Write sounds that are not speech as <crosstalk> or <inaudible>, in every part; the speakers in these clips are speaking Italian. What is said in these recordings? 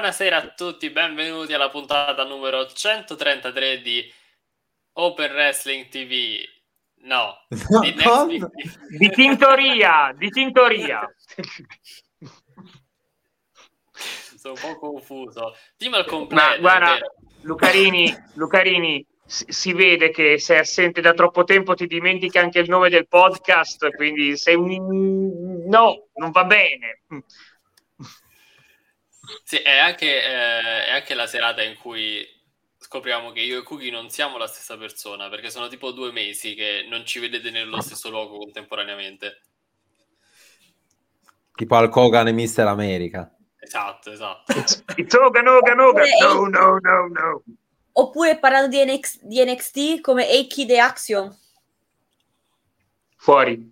Buonasera a tutti, benvenuti alla puntata numero 133 di Open Wrestling TV. No, di No. TV. Di tintoria, di tintoria. Sono un po' confuso. Team al completo, Ma guarda, vero. Lucarini, Lucarini, si si vede che sei assente da troppo tempo, ti dimentichi anche il nome del podcast, quindi sei un... No, non va bene. Sì, è anche, eh, è anche la serata in cui scopriamo che io e Cookie non siamo la stessa persona, perché sono tipo due mesi che non ci vedete nello stesso luogo contemporaneamente. Tipo al Kogan e Mister America. Esatto, esatto. It's Hogan, Hogan, Hogan. No, no, no, no. Oppure parlando di, NX di NXT come Eiki The Action. Fuori.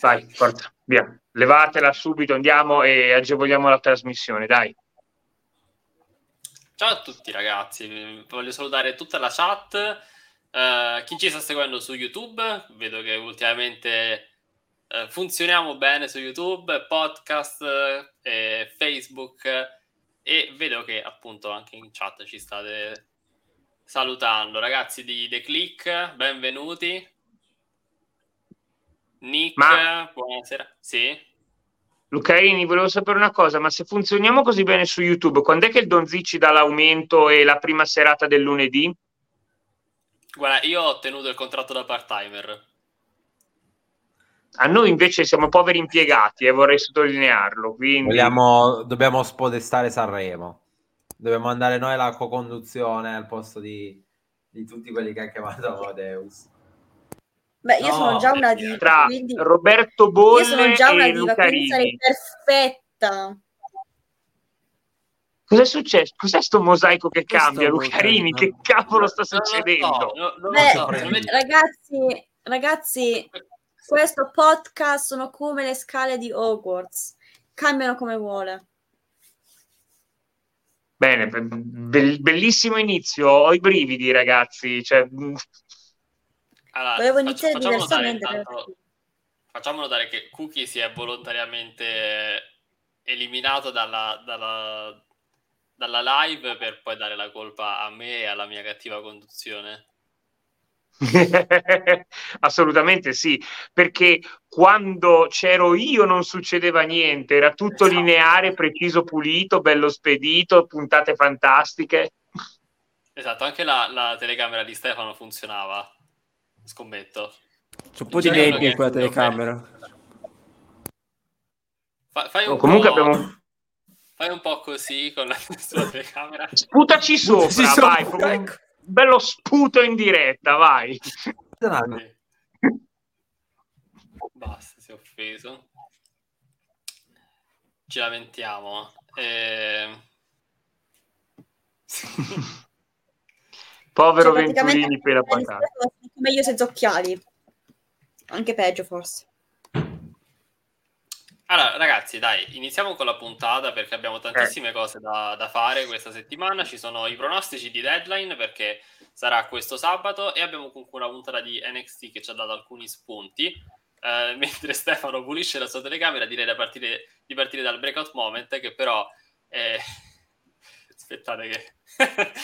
Vai, forza, via. Levatela subito, andiamo e agevoliamo la trasmissione, dai. Ciao a tutti ragazzi, voglio salutare tutta la chat, eh, chi ci sta seguendo su YouTube, vedo che ultimamente eh, funzioniamo bene su YouTube, podcast, eh, Facebook e vedo che appunto anche in chat ci state salutando. Ragazzi di The Click, benvenuti. Nick, Ma- buonasera. Sì. Lucarini, volevo sapere una cosa, ma se funzioniamo così bene su YouTube, quando è che il Don Zicci dà l'aumento e la prima serata del lunedì? Guarda, io ho ottenuto il contratto da part-timer. A noi invece siamo poveri impiegati e vorrei sottolinearlo. Quindi... Vogliamo, dobbiamo spodestare Sanremo. Dobbiamo andare noi alla co-conduzione al posto di, di tutti quelli che ha chiamato Amadeus. Beh, io No, sono già una diva, Tra quindi Roberto io Bolle sono già una e diva, quindi sarei Lucarini. perfetta. Cos'è successo? Cos'è sto mosaico che Questo cambia, Lucarini? Che cavolo sta Non lo so, succedendo? no- non lo Beh, ragazzi, ragazzi, questo podcast sono come le scale di Hogwarts. Cambiano come vuole. Bene, be- bel- bellissimo inizio. Ho i brividi, ragazzi. Cioè, Allora, Volevo iniziare facciamo notare diversamente. intanto- facciamo notare che Cookie si è volontariamente eliminato dalla, dalla, dalla live per poi dare la colpa a me e alla mia cattiva conduzione. <laughs> Assolutamente sì, perché quando c'ero io non succedeva niente, era tutto Esatto. lineare, preciso, pulito, bello spedito, puntate fantastiche. Esatto, anche la, la telecamera di Stefano funzionava, scommetto. C'è un po' di uno nebbia in quella telecamera. Fa- fai, un Comunque po', abbiamo... fai un po' così con la sua telecamera. Sputaci sopra, Sì, vai, sopra, come un- ecco. bello sputo in diretta, vai. Basta, si è offeso. Ci lamentiamo. Eh... Povero Cioè, Venturini per la patata. come io senza occhiali. Anche peggio forse. Allora, ragazzi, dai, iniziamo con la puntata perché abbiamo tantissime cose da, da fare questa settimana. Ci sono i pronostici di deadline perché sarà questo sabato e abbiamo comunque una puntata di NXT che ci ha dato alcuni spunti. Eh, <laughs> mentre Stefano pulisce la sua telecamera, direi da partire, di partire dal breakout moment che però è... Aspettate che...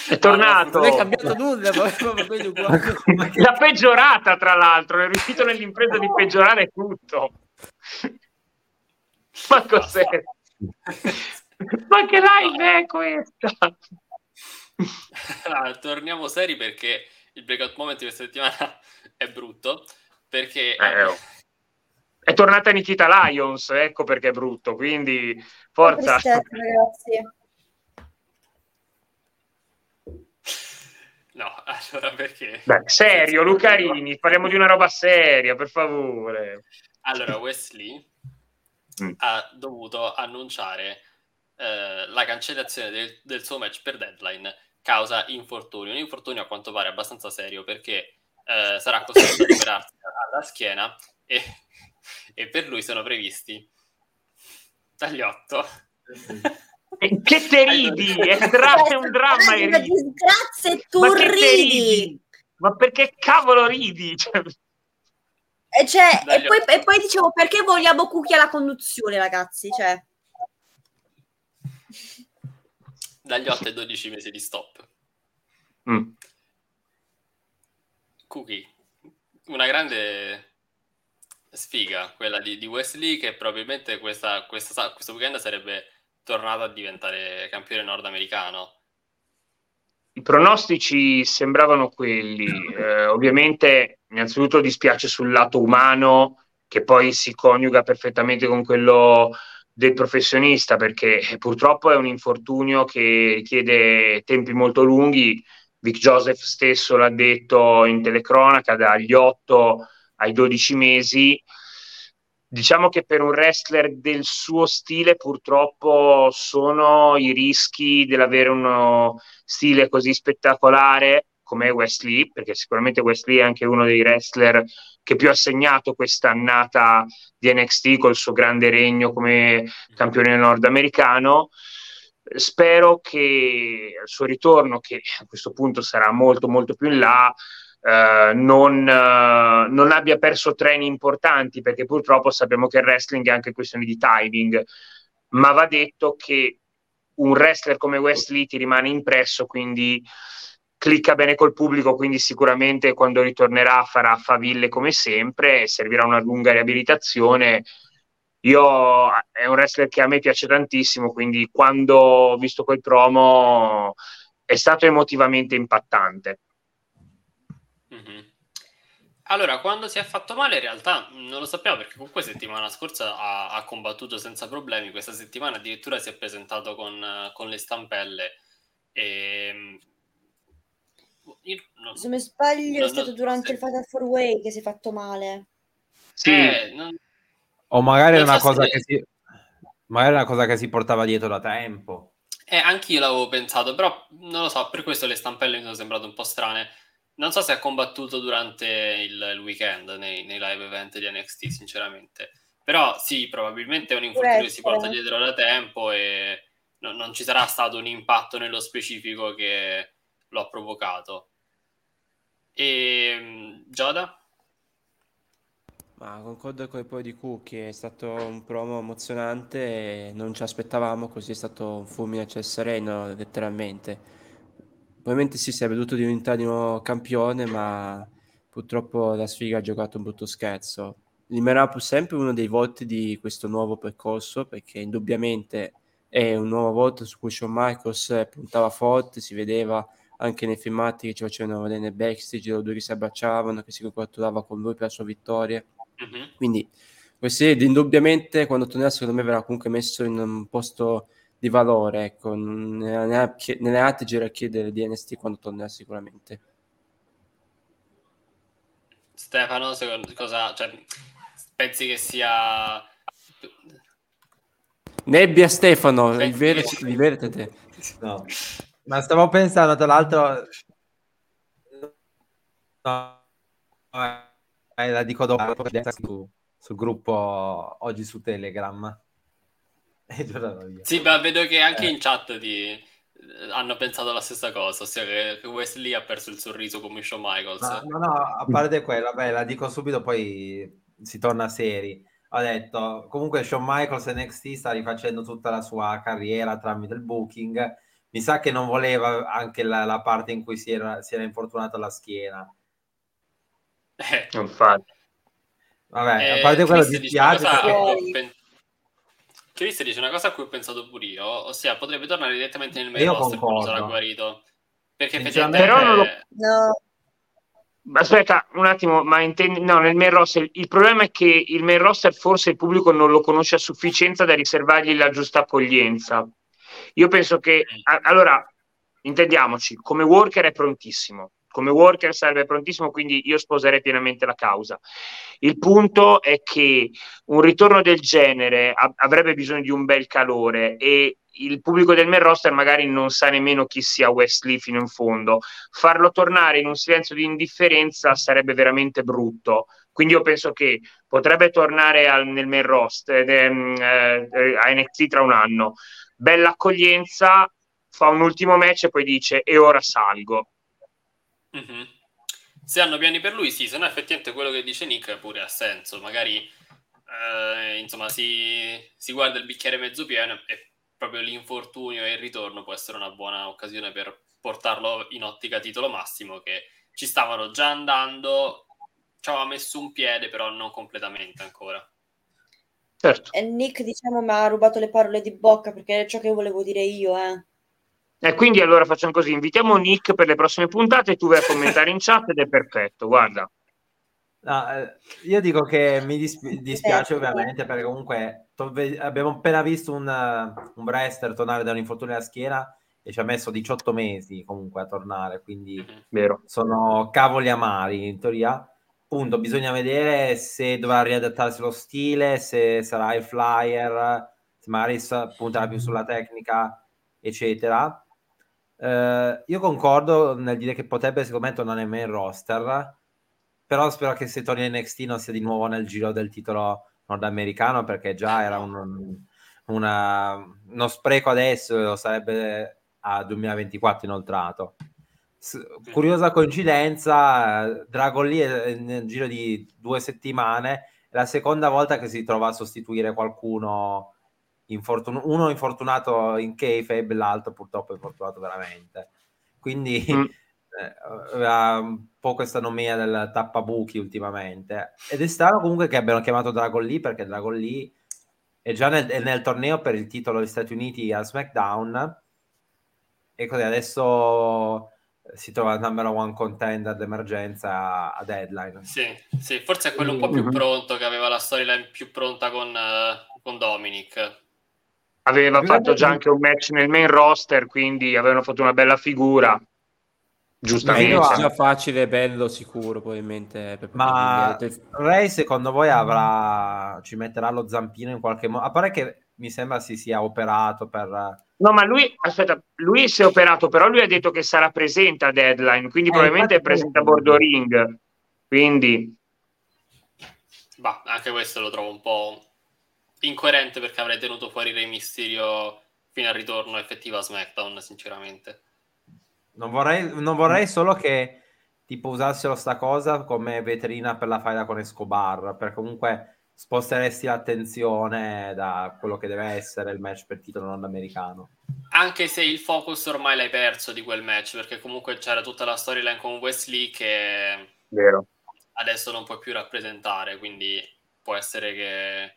È <laughs> tornato. Non è cambiato nulla. <laughs> <laughs> L'ha peggiorata, tra l'altro, è riuscito nell'impresa di peggiorare tutto. Ma cos'è? Ma che live è questa? Allora, torniamo seri perché il breakout moment di questa settimana è brutto perché Eh, oh. È tornata Nikita Lions, ecco perché è brutto, quindi forza. Tristezza, ragazzi. No, <laughs> allora perché Beh, serio, Lucarini, parliamo di una roba seria, per favore. Allora, Wesley Mm. ha dovuto annunciare eh, la cancellazione del, del suo match per deadline causa infortunio. Un infortunio a quanto pare abbastanza serio perché eh, sarà costretto a <coughs> operarsi alla schiena e, <laughs> e per lui sono previsti dagli 8 E Che te ridi? È, dra- è un dramma. E ridi. disgrazia e tu te ridi. Ma perché cavolo ridi? <laughs> Cioè, E, cioè, e, poi, e poi dicevo perché vogliamo Cookie alla conduzione, ragazzi? Cioè, dagli 8 ai 12 mesi di stop. mm. Cookie, una grande sfiga quella di, di Wesley che probabilmente questa, questa- questo weekend sarebbe tornato a diventare campione nordamericano. I pronostici sembravano quelli. Eh, ovviamente, innanzitutto dispiace sul lato umano, che poi si coniuga perfettamente con quello del professionista, perché purtroppo è un infortunio che richiede tempi molto lunghi. Vic Joseph stesso l'ha detto in telecronaca, dagli 8 ai 12 mesi. Diciamo che per un wrestler del suo stile purtroppo sono i rischi dell'avere uno stile così spettacolare come Wesley, perché sicuramente Wesley è anche uno dei wrestler che più ha segnato questa annata di NXT col suo grande regno come campione nordamericano. Spero che al suo ritorno, che a questo punto sarà molto molto più in là, eh, non, eh, non abbia perso treni importanti, perché purtroppo sappiamo che il wrestling è anche questione di timing, ma va detto che un wrestler come Wesley ti rimane impresso, quindi clicca bene col pubblico, quindi sicuramente quando ritornerà farà faville come sempre, servirà una lunga riabilitazione. Io è un wrestler che a me piace tantissimo, quindi quando ho visto quel promo è stato emotivamente impattante. Mhm. Allora, quando si è fatto male, in realtà non lo sappiamo perché comunque settimana scorsa ha, ha combattuto senza problemi. Questa settimana addirittura si è presentato con, con le stampelle. E... Io non- se non mi sbaglio, No, è stato no, durante sì. il Fatal 4 Way che si è fatto male. Sì, eh, non- O magari è Non una so cosa se- che si... Magari è una cosa che si portava dietro da tempo. Eh, anch'io l'avevo pensato, però non lo so, per questo le stampelle mi sono sembrate un po' strane. Non so se ha combattuto durante il, il weekend nei, nei live event di NXT, sinceramente. Però sì, probabilmente è un infortunio che si porta dietro da tempo e no- non ci sarà stato un impatto nello specifico che lo ha provocato. E Giada? Ma concordo con i poi di Cookie, è stato un promo emozionante, e non ci aspettavamo, così è stato un fulmine a ciel sereno, letteralmente. Probabilmente sì, si è veduto diventare di nuovo campione, ma purtroppo la sfiga ha giocato un brutto scherzo. Rimarrà pur sempre uno dei volti di questo nuovo percorso, perché indubbiamente è un nuovo volto su cui Shawn Michaels puntava forte, si vedeva anche nei filmati che ci facevano vedere nel backstage, loro due che si abbracciavano, che si congratulava con lui per la sua vittoria. Mhm. Quindi questo indubbiamente quando tornerà secondo me verrà comunque messo in un posto di valore, ecco, nelle, nelle alte gerarchie del DNST quando tornerà sicuramente. Stefano, secondo cosa, cioè, pensi che sia Nebbia Stefano, il vero, il vero te. No. Ma stavo pensando, tra l'altro, no, eh, la dico dopo su, sul gruppo oggi su Telegram. <laughs> Sì, ma vedo che anche eh. in chat di... hanno pensato la stessa cosa, ossia che Wesley ha perso il sorriso come Shawn Michaels. No, no, no, a parte quello, beh, la dico subito, poi si torna seri. Ho detto, comunque Shawn Michaels NXT sta rifacendo tutta la sua carriera tramite il booking. Mi sa che non voleva anche la, la parte in cui si era, si era infortunato alla schiena. Eh. Infatti. Vabbè, eh, a parte quello di dispiace. Perché... Chris dice una cosa a cui ho pensato pure io, ossia potrebbe tornare direttamente nel main roster quando sarà guarito. Perché effettivamente... Però non lo... No. Aspetta un attimo, ma intendi... no, nel main roster il problema è che il main roster forse il pubblico non lo conosce a sufficienza da riservargli la giusta accoglienza. Io penso che, a... allora, intendiamoci, come worker è prontissimo, come worker sarebbe prontissimo, quindi io sposerei pienamente la causa. Il punto è che un ritorno del genere avrebbe bisogno di un bel calore e il pubblico del main roster magari non sa nemmeno chi sia Wesley fino in fondo. Farlo tornare in un silenzio di indifferenza sarebbe veramente brutto. Quindi io penso che potrebbe tornare al, nel main roster eh, eh, a NXT tra un anno. Bella accoglienza, fa un ultimo match e poi dice e ora salgo. Mm-hmm. Se hanno piani per lui, sì, se no effettivamente quello che dice Nick pure ha senso. Magari eh, insomma si, si guarda il bicchiere mezzo pieno e proprio l'infortunio e il ritorno può essere una buona occasione per portarlo in ottica titolo massimo che ci stavano già andando ci aveva messo un piede però non completamente ancora certo. e Nick diciamo mi ha rubato le parole di bocca perché è ciò che volevo dire io eh. E quindi allora facciamo così, invitiamo Nick per le prossime puntate, tu vai a commentare in chat ed è perfetto, guarda. No, eh, io dico che mi dispi- dispiace ovviamente perché comunque abbiamo appena visto un, un wrestler tornare da un infortunio alla schiena e ci ha messo 18 mesi comunque a tornare, quindi Vero. sono cavoli amari in teoria. Appunto, bisogna vedere se dovrà riadattarsi lo stile, se sarà il flyer, se magari punterà più sulla tecnica, eccetera. Uh, io concordo nel dire che potrebbe secondo me tornare in main roster però spero che se torni in NXT non sia di nuovo nel giro del titolo nordamericano perché già era un, una, uno spreco adesso sarebbe a 2024 inoltrato. Curiosa coincidenza Dragon Lee nel giro di due settimane è la seconda volta che si trova a sostituire qualcuno infortun- uno infortunato in kayfabe l'altro purtroppo infortunato veramente quindi mm <laughs> aveva un po' questa nomea del tappabuchi ultimamente. Ed è strano comunque che abbiano chiamato Dragon Lee perché Dragon Lee è già nel, è nel torneo per il titolo degli Stati Uniti a SmackDown e così adesso si trova il number one contender d'emergenza a deadline. Sì, sì, forse è quello un po' più pronto che aveva la storyline più pronta con, uh, con Dominic. Aveva fatto già anche un match nel main roster, quindi avevano fatto una bella figura. Giustamente. È già facile, bello, sicuro, probabilmente. Ma Ray, secondo voi, avrà... ci metterà lo zampino in qualche modo? A parte che mi sembra si sia operato per... No, ma lui, aspetta, lui si è operato, però lui ha detto che sarà presente a deadline, quindi eh, probabilmente è presente a bordo ring. Quindi... Bah, anche questo lo trovo un po' incoerente perché avrei tenuto fuori Rey Mysterio fino al ritorno effettivo a SmackDown, sinceramente. Non vorrei, non vorrei solo che tipo usassero sta cosa come vetrina per la faida con Escobar, perché comunque sposteresti l'attenzione da quello che deve essere il match per titolo nordamericano. Anche se il focus ormai l'hai perso di quel match, perché comunque c'era tutta la storyline con Wesley che Vero. adesso non puoi più rappresentare, quindi può essere che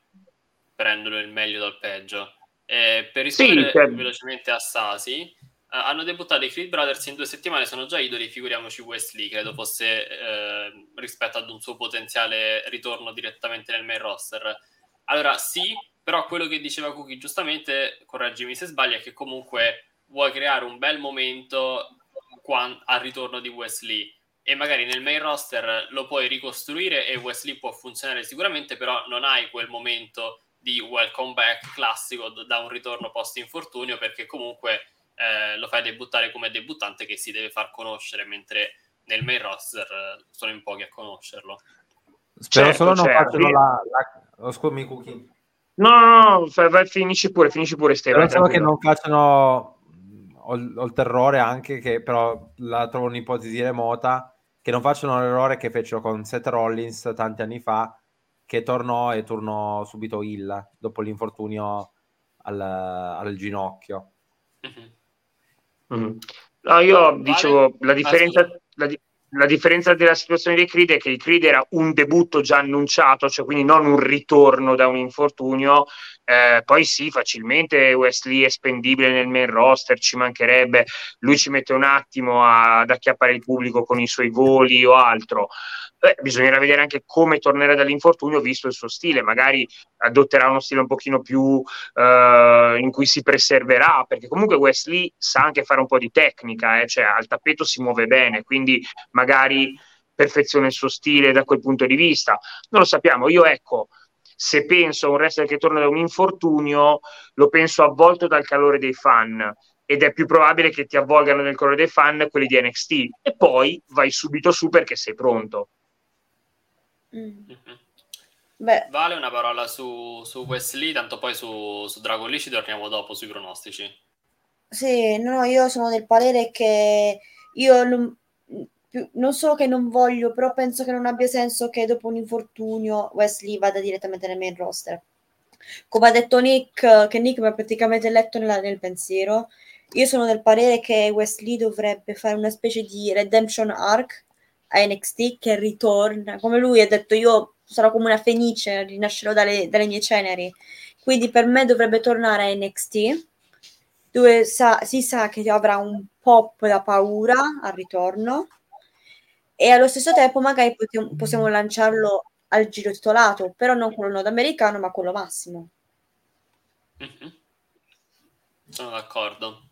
prendono il meglio dal peggio. E per rispondere sì, cioè... velocemente a Sasi, hanno debuttato i Creed Brothers in due settimane, sono già idoli, figuriamoci Wesley, credo fosse eh, rispetto ad un suo potenziale ritorno direttamente nel main roster. Allora sì, Però quello che diceva Cookie giustamente, correggimi se sbaglio, è che comunque vuoi creare un bel momento quan- al ritorno di Wesley e magari nel main roster lo puoi ricostruire e Wesley può funzionare sicuramente, però non hai quel momento di welcome back classico da un ritorno post infortunio perché comunque eh, lo fai debuttare come debuttante che si deve far conoscere mentre nel main roster eh, sono in pochi a conoscerlo. Spero Certo, solo non certo. facciano la... la... Oh, scusami, Cookie. No, no, no, vai, finisci pure, finisci pure Stefano. Solo che non facciano ho, il- ho il terrore anche che però la trovo un'ipotesi remota che non facciano l'errore che fecero con Seth Rollins tanti anni fa che tornò e tornò subito Hill dopo l'infortunio al, al ginocchio Mhm. Mhm. No, io dicevo, la differenza, scusa. la, di- la differenza della situazione dei Creed è che il Creed era un debutto già annunciato, cioè quindi non un ritorno da un infortunio. Eh, poi sì, facilmente Wesley è spendibile nel main roster, ci mancherebbe. Lui ci mette un attimo a- ad acchiappare il pubblico con i suoi voli o altro. Eh, bisognerà vedere anche come tornerà dall'infortunio visto il suo stile, magari adotterà uno stile un pochino più eh, in cui si preserverà, perché comunque Wesley sa anche fare un po' di tecnica, eh, cioè al tappeto si muove bene, quindi magari perfeziona il suo stile da quel punto di vista. Non lo sappiamo, io ecco, se penso a un wrestler che torna da un infortunio, lo penso avvolto dal calore dei fan ed è più probabile che ti avvolgano nel calore dei fan quelli di NXT e poi vai subito su perché sei pronto. Mm. Mhm. Beh, Vale una parola su, su Wesley, tanto poi su, su Dragon Lee ci torniamo dopo sui pronostici. sì, no, io sono del parere che io non, più- non solo che non voglio, però penso che non abbia senso che dopo un infortunio Wesley vada direttamente nel main roster. Come ha detto Nick, che Nick mi ha praticamente letto nella- nel pensiero, io sono del parere che Wesley dovrebbe fare una specie di redemption arc a NXT che ritorna, come lui ha detto io sarò come una fenice, rinascerò dalle, dalle mie ceneri, quindi per me dovrebbe tornare a NXT dove sa- si sa che avrà un pop da paura al ritorno e allo stesso tempo magari possiamo, possiamo lanciarlo al giro titolato, però non quello nordamericano ma quello massimo. Mhm. Sono d'accordo.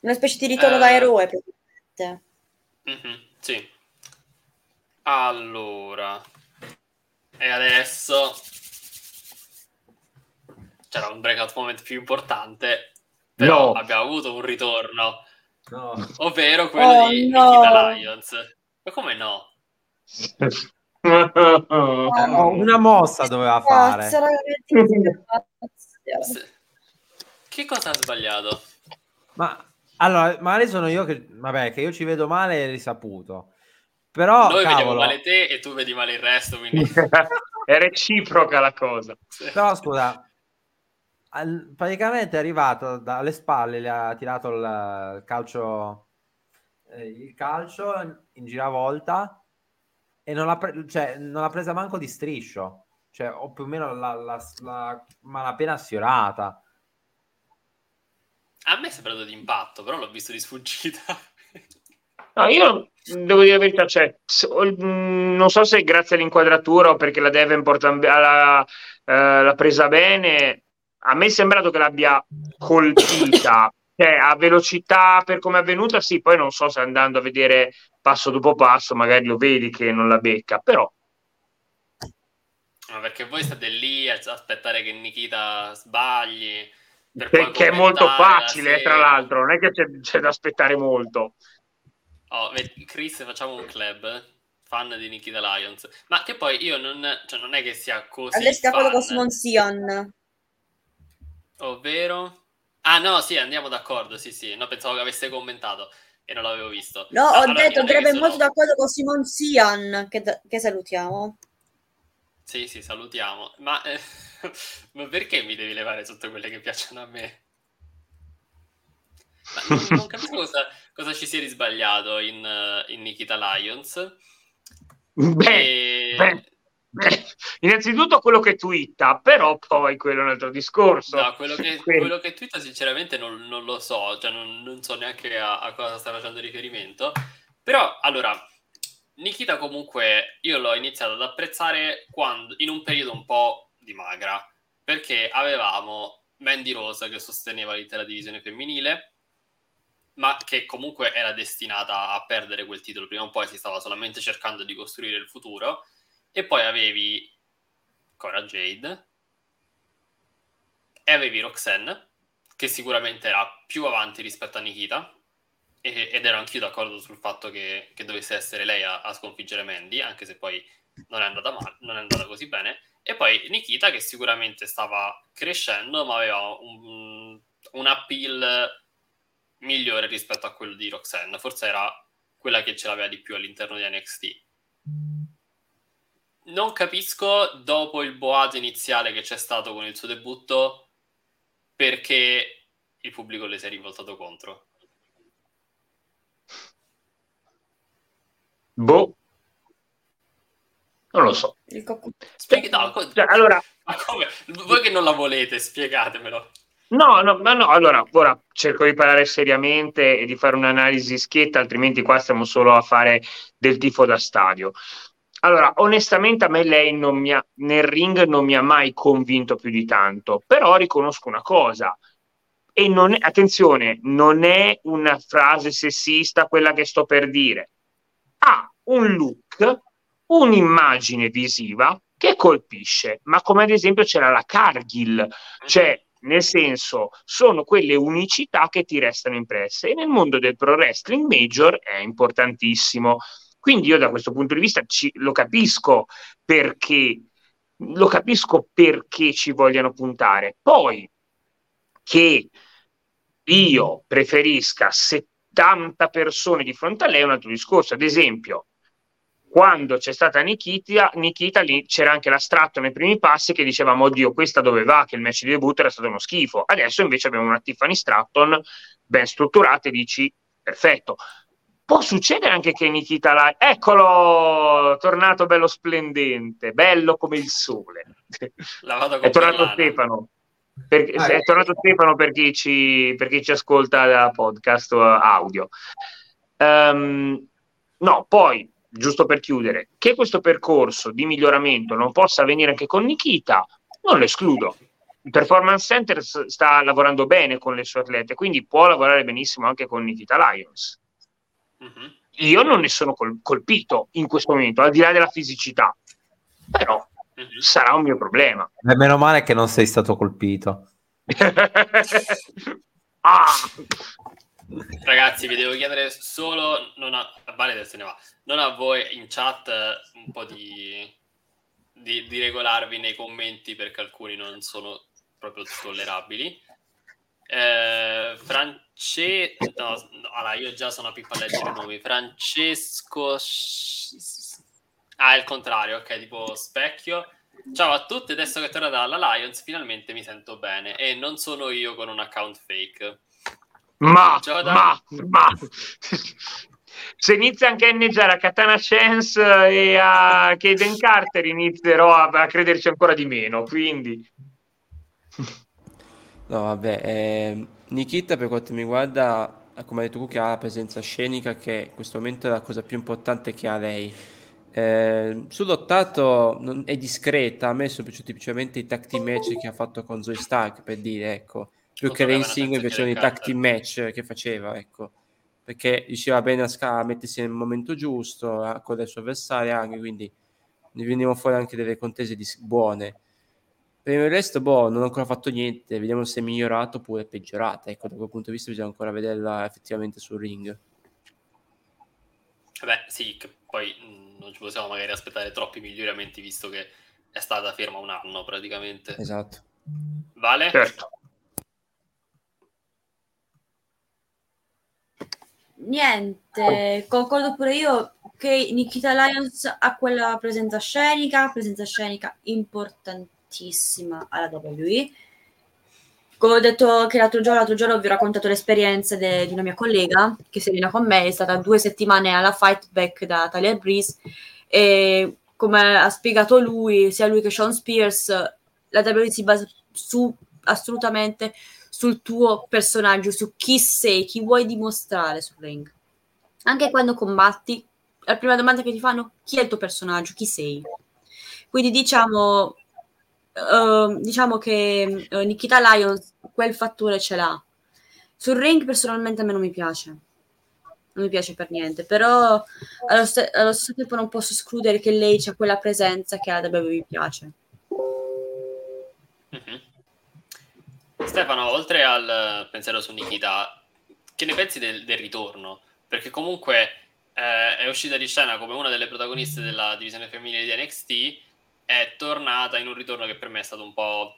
Una specie di ritorno Eh. da eroe praticamente. Mhm, Sì. Allora. E adesso c'era un breakout moment più importante, però No. abbiamo avuto un ritorno, no. ovvero quello Oh, di no. Nikita Lions. Ma come no? Una mossa doveva fare Che cosa ha sbagliato? ma allora magari sono io che vabbè che io ci vedo male è risaputo però Noi vediamo cavolo, male te e tu vedi male il resto, quindi... <laughs> è reciproca la cosa. Però scusa, al- praticamente è arrivato dalle spalle, le ha tirato il, il calcio, eh, il calcio in, giravolta e non l'ha, pre- cioè, non l'ha presa manco di striscio, cioè, o più o meno la, la, la malapena sfiorata. A me è sembrato di impatto, però l'ho visto di sfuggita. No, io devo dire la verità, cioè, non so se grazie all'inquadratura o perché la Davenport ha- l'ha, eh, l'ha presa bene, a me è sembrato che l'abbia colpita, cioè a velocità per come è avvenuta, sì, poi non so se andando a vedere passo dopo passo magari lo vedi che non la becca, però Ma perché voi state lì a aspettare che Nikita sbagli. perché è molto la facile, eh, tra l'altro, non è che c'è, c'è da aspettare molto. Oh, Chris, facciamo un club. Fan di Nikita Lions. Ma che poi io non, cioè, non è che sia così. Andresti d'accordo con Simon Sion? Ovvero. Ah, no, sì, andiamo d'accordo. Sì, sì. No, pensavo che avesse commentato e non l'avevo visto. No, No, ho allora, detto è andrebbe sono- molto d'accordo con Simon Sion, che, che salutiamo. Sì, sì, salutiamo. Ma, eh, <laughs> ma perché mi devi levare tutte quelle che piacciono a me? Ma non, non capisco <laughs> cosa, cosa ci sia di sbagliato in, eh, in Nikita Lions. Beh, E- beh, innanzitutto quello che twitta, però poi quello è un altro discorso. No, quello che, quello che twitta sinceramente non, non lo so, cioè non, non so neanche a, a cosa sta facendo riferimento. Però, allora, Nikita comunque io l'ho iniziato ad apprezzare quando, in un periodo un po' di magra, perché avevamo Mandy Rosa che sosteneva l'intera divisione femminile, ma che comunque era destinata a perdere quel titolo. Prima o poi si stava solamente cercando di costruire il futuro. E poi avevi Cora Jade e avevi Roxanne, che sicuramente era più avanti rispetto a Nikita. E, ed ero anch'io d'accordo sul fatto che, che dovesse essere lei a, a, sconfiggere Mandy, anche se poi non è andata male, non è andata così bene. E poi Nikita, che sicuramente stava crescendo, ma aveva un, un appeal migliore rispetto a quello di Roxanne. Forse era quella che ce l'aveva di più all'interno di NXT. Non capisco, dopo il boato iniziale che c'è stato con il suo debutto, perché il pubblico le si è rivoltato contro. Boh. Non lo so. Spieghi, no, cioè, allora... Ma come? Voi che non la volete, spiegatemelo. No, no, no, no, allora, ora cerco di parlare seriamente e di fare un'analisi schietta, altrimenti qua stiamo solo a fare del tifo da stadio. Allora, onestamente a me lei non mi ha, nel ring non mi ha mai convinto più di tanto, però riconosco una cosa, e non è, attenzione, non è una frase sessista quella che sto per dire, ha un look, un'immagine visiva che colpisce, ma come ad esempio c'era la Cargill, cioè nel senso sono quelle unicità che ti restano impresse. E nel mondo del pro wrestling major è importantissimo. Quindi io da questo punto di vista ci, lo capisco perché lo capisco perché ci vogliano puntare. Poi che io preferisca 70 persone di fronte a lei è un altro discorso. Ad esempio, quando c'è stata Nikita, Nikita lì c'era anche l'astratto nei primi passi che dicevamo oddio questa dove va che il match di debutto era stato uno schifo adesso invece abbiamo una Tiffany Stratton ben strutturata e dici perfetto può succedere anche che Nikita la... eccolo tornato bello splendente bello come il sole. È tornato Stefano. Per, ah, è tornato Stefano per chi ci, per chi ci ascolta da podcast audio. Um, no poi giusto per chiudere, che questo percorso di miglioramento non possa avvenire anche con Nikita, non lo escludo. Il Performance Center sta lavorando bene con le sue atlete, quindi può lavorare benissimo anche con Nikita Lions. Uh-huh. Io non ne sono col- colpito in questo momento, al di là della fisicità, però uh-huh. sarà un mio problema. E meno male che non sei stato colpito. <laughs> ah! Ragazzi, vi devo chiedere solo, non a, vale se ne va, non a voi in chat un po' di, di, di regolarvi nei commenti perché alcuni non sono proprio tollerabili. Eh, France... No, no, allora, io già sono a pippa a leggere i nomi. Francesco... Ah, è il contrario, ok, tipo specchio. Ciao a tutti, adesso che è tornata dalla Lions finalmente mi sento bene e non sono io con un account fake. Ma, ma, ma, <laughs> se inizia anche a inneggiare a Katana Chance e a Kaden Carter inizierò a, a crederci ancora di meno, quindi... No, vabbè, eh, Nikita per quanto mi riguarda, come hai detto tu, che ha la presenza scenica che in questo momento è la cosa più importante che ha lei. Eh, sull'ottato non, è discreta, a me sono piaciuti semplicemente i tacti match che ha fatto con Zoe Stark, per dire, ecco più che lei single mi piacevano i tag team match che faceva, ecco, perché riusciva bene a, sca- a mettersi nel momento giusto a, con le sue avversarie anche, quindi ne venivano fuori anche delle contese di, buone. Per il resto, boh, non ho ancora fatto niente, vediamo se è migliorato oppure è peggiorata, ecco, da quel punto di vista bisogna ancora vederla effettivamente sul ring. Beh, sì, che poi mh, non ci possiamo magari aspettare troppi miglioramenti visto che è stata ferma un anno praticamente. Esatto. Vale? Certo. Niente, concordo pure io che Nikita Lyons ha quella presenza scenica, presenza scenica importantissima alla WWE. Come ho detto che l'altro giorno, l'altro giorno vi ho raccontato l'esperienza de- di una mia collega che si allena con me, è stata due settimane alla Fight Back da Tyler Breeze e come ha spiegato lui, sia lui che Sean Spears, la WWE si basa su assolutamente sul tuo personaggio, su chi sei, chi vuoi dimostrare sul ring. Anche quando combatti, la prima domanda che ti fanno chi è il tuo personaggio, chi sei. Quindi diciamo, eh, diciamo che eh, Nikita Lyons quel fattore ce l'ha. Sul ring personalmente a me non mi piace. Non mi piace per niente, però allo, st- allo stesso tempo non posso escludere che lei c'ha quella presenza che a WWE piace. Mhm. Stefano, oltre al pensiero su Nikita, che ne pensi del, del ritorno? Perché comunque eh, è uscita di scena come una delle protagoniste della divisione femminile di NXT, è tornata in un ritorno che per me è stato un po'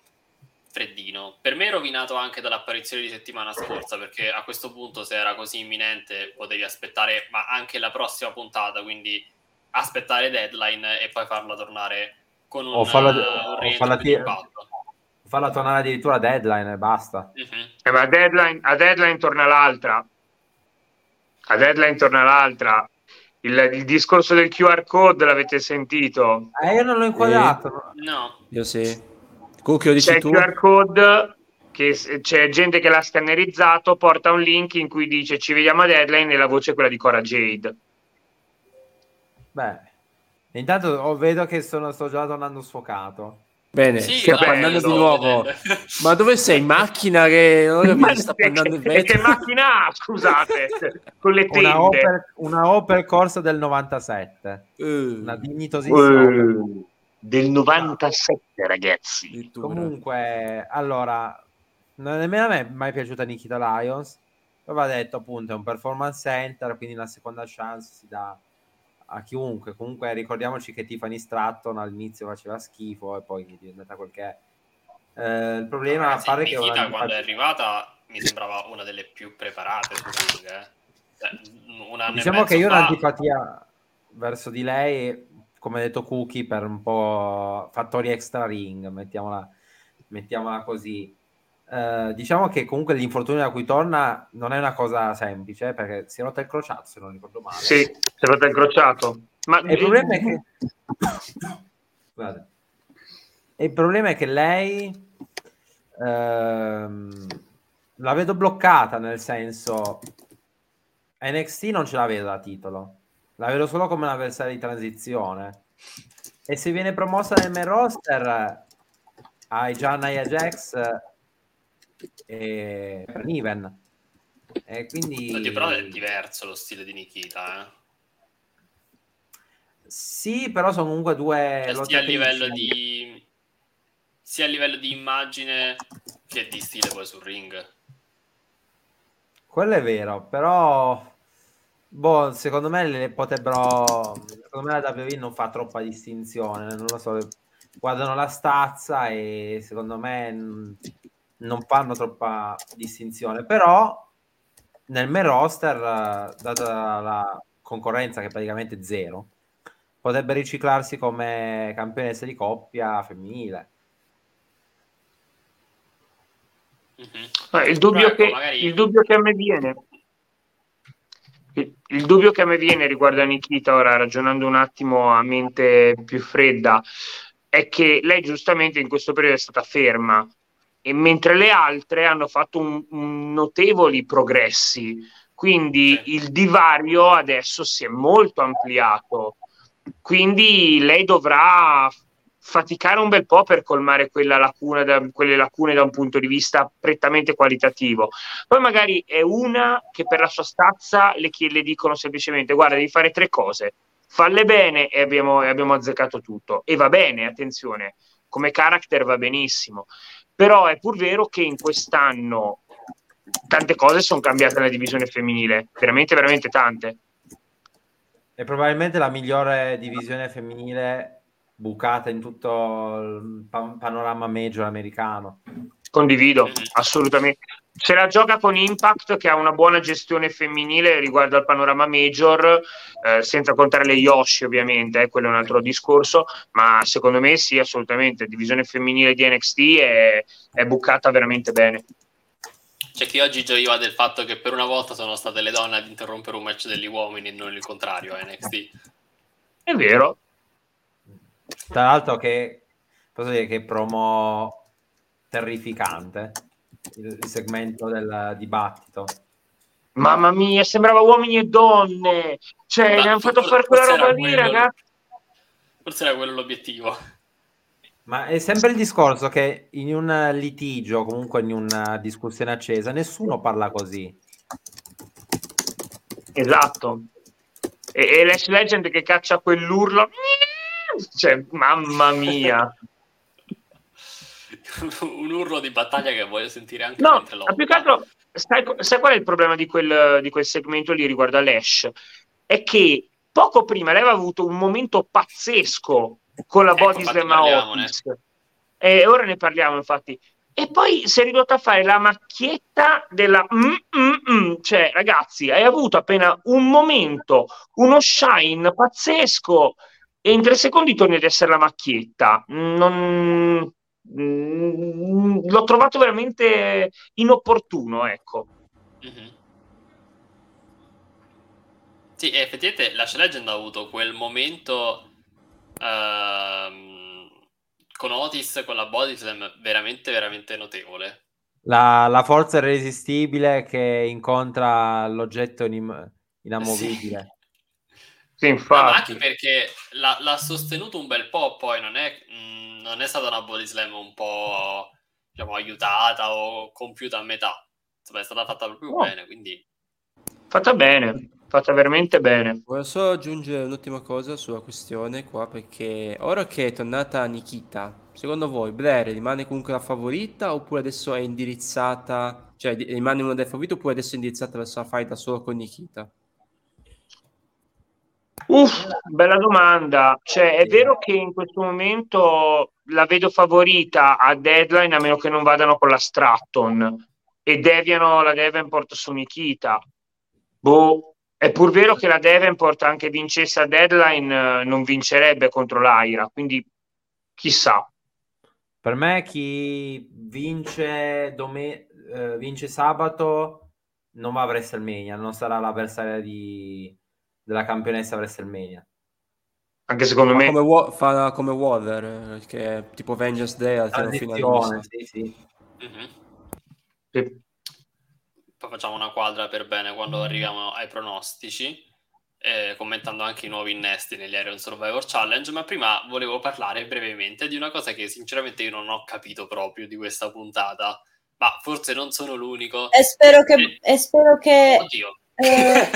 freddino. Per me è rovinato anche dall'apparizione di settimana scorsa, perché a questo punto se era così imminente potevi aspettare, ma anche la prossima puntata, quindi aspettare deadline e poi farla tornare con un, O farla- uh, un farla di impatto. Farla tornare addirittura a deadline e basta. Mhm. Eh, ma a deadline, a deadline torna l'altra. A deadline torna l'altra. Il, il discorso del QR code l'avete sentito? Eh, io non l'ho inquadrato. No, Io sì. Lo dici C'è il tu? QR code che c'è gente che l'ha scannerizzato, porta un link in cui dice ci vediamo a deadline e la voce è quella di Cora Jade. Beh, intanto vedo che sono, sto già tornando sfocato. Bene, Sì, sta lo di nuovo. Ma dove sei? In macchina che non Ma sta <laughs> il che- vetro. che macchina ha, scusate, <laughs> con le tende. Una Opel, una Opel Corsa del 97. Eh, Una dignitosissima. Eh, del 97 ragazzi. Comunque, allora, non nemmeno a me è mai piaciuta Nikita Lions. Poi va detto appunto, è un performance center, quindi la seconda chance si dà a chiunque. Comunque ricordiamoci che Tiffany Stratton all'inizio faceva schifo e poi è diventata quel che è. Eh, il problema Ragazzi, pare che una quando è arrivata mi sembrava una delle più preparate sul ring. eh. Cioè, diciamo che io ho fa- un'antipatia verso di lei, come ha detto Cookie, per un po' fattori extra ring, mettiamola, mettiamola così. Eh, diciamo che comunque l'infortunio da cui torna non è una cosa semplice eh, perché si è rotto il crociato se non ricordo male. Sì, si è fatto incrociato. Ma E il problema è che. E il problema è che lei ehm, la vedo bloccata nel senso NXT non ce la vedo da titolo la vedo solo come un avversario di transizione e se viene promossa nel main roster hai già Nia Jax e Niven e quindi Oddio, però è diverso lo stile di Nikita, eh. sì però sono comunque due Cioè, sia a livello di sia a livello di immagine che di stile poi sul ring. Quello è vero, però boh, secondo me le potrebbero secondo me la WWE non fa troppa distinzione, non lo so, guardano la stazza e secondo me mm, non fanno troppa distinzione, però nel main roster, eh, data la concorrenza che è praticamente zero, potrebbe riciclarsi come campionessa di coppia femminile. Mhm. Eh, il, dubbio ecco, che, magari- il dubbio che a me viene il, il dubbio che a me viene riguardo a Nikita ora ragionando un attimo a mente più fredda è che lei giustamente in questo periodo è stata ferma e mentre le altre hanno fatto un, un notevoli progressi quindi il divario adesso si è molto ampliato quindi lei dovrà faticare un bel po' per colmare quella lacuna da- quelle lacune da un punto di vista prettamente qualitativo. Poi magari è una che per la sua stazza le, le dicono semplicemente guarda devi fare tre cose, falle bene e abbiamo, e abbiamo azzeccato tutto. E va bene, attenzione, come character va benissimo. Però è pur vero che in quest'anno tante cose sono cambiate nella divisione femminile, veramente, veramente tante. È probabilmente la migliore divisione femminile bucata in tutto il pa- panorama major americano. Condivido, assolutamente. Se la gioca con Impact, che ha una buona gestione femminile riguardo al panorama major, eh, senza contare le Yoshi, ovviamente, eh, quello è un altro discorso, ma secondo me sì, assolutamente. Divisione femminile di NXT è, è bucata veramente bene. C'è chi oggi gioiva del fatto che per una volta sono state le donne ad interrompere un match degli uomini e non il contrario a NXT. È vero, Tra l'altro che posso dire che promo terrificante il, il segmento del dibattito. mamma mia, sembrava uomini e donne. Cioè, Ma ne hanno fatto fare quella roba lì, ragazzi. Forse era quello l'obiettivo. Ma è sempre il discorso che in un litigio, comunque in una discussione accesa, nessuno parla così. Esatto. E, e Lash Legend che caccia quell'urlo. Cioè, mamma mia. <laughs> un urlo di battaglia che voglio sentire anche No, mentre lotta. più che altro, sai, sai qual è il problema di quel, di quel segmento lì riguardo a Lash? È che poco prima lei aveva avuto un momento pazzesco con la Ecco, body slam a. Otis. E ora ne parliamo, infatti. E poi si è ridotto a fare la macchietta della mm, mm, mm. cioè, ragazzi, hai avuto appena un momento, uno shine pazzesco, e in tre secondi torni ad essere la macchietta. Non... mm, L'ho trovato veramente inopportuno, ecco. Mhm. Sì, e effettivamente Lash Legend ha avuto quel momento ehm, con Otis, con la body slam, veramente, veramente notevole. La, la forza irresistibile che incontra l'oggetto inim- inamovibile. Sì, No, ma anche infatti. perché l'ha, l'ha sostenuto un bel po', poi non è, mh, non è stata una body slam un po' diciamo, aiutata o compiuta a metà. Insomma, è stata fatta proprio No. bene, quindi Fatta bene, fatta veramente bene. Voglio solo aggiungere un'ultima cosa sulla questione qua, perché ora che è tornata Nikita, secondo voi Blair rimane comunque la favorita oppure adesso è indirizzata, cioè rimane una delle favorite oppure adesso è indirizzata verso la fight solo con Nikita? Uff, bella domanda. Cioè, è vero che in questo momento la vedo favorita a deadline a meno che non vadano con la Stratton e deviano la Davenport su Nikita. Boh, è pur vero che la Davenport anche vincesse a deadline eh, non vincerebbe contro l'Aira, quindi chissà. Per me chi vince, dome- eh, vince sabato non va a WrestleMania, non sarà l'avversaria di- della campionessa WrestleMania. Anche secondo me come, Wa- fa come Water, eh, che è tipo Vengeance Day al all'inizio. sì, sì. mhm. sì. poi facciamo una quadra per bene quando arriviamo ai pronostici, eh, commentando anche i nuovi innesti negli Iron Survivor Challenge, ma prima volevo parlare brevemente di una cosa che sinceramente io non ho capito proprio di questa puntata, ma forse non sono l'unico. E spero che, e spero che Oddio. Eh,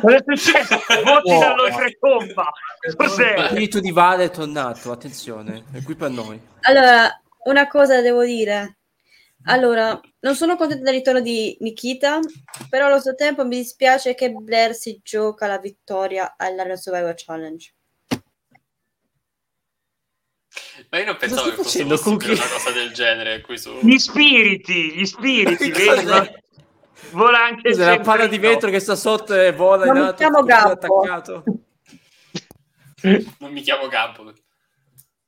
Cosa è successo? Voti Wow. dall'oltretomba. Cos'è? Lo spirito di Vale è tornato, attenzione, è qui per noi. allora, una cosa devo dire. Allora, non sono contenta del ritorno di Nikita, però allo stesso tempo mi dispiace che Blair si gioca la vittoria all'Iron Survivor Challenge. Ma io non pensavo che fosse possibile una cosa del genere qui su... Gli spiriti, gli spiriti, <laughs> vedi? Vola anche Cos'è la palla il di no. vetro che sta sotto e vola Non in mi alto, chiamo tutto Gabbo. attaccato. Non mi chiamo Gabbo.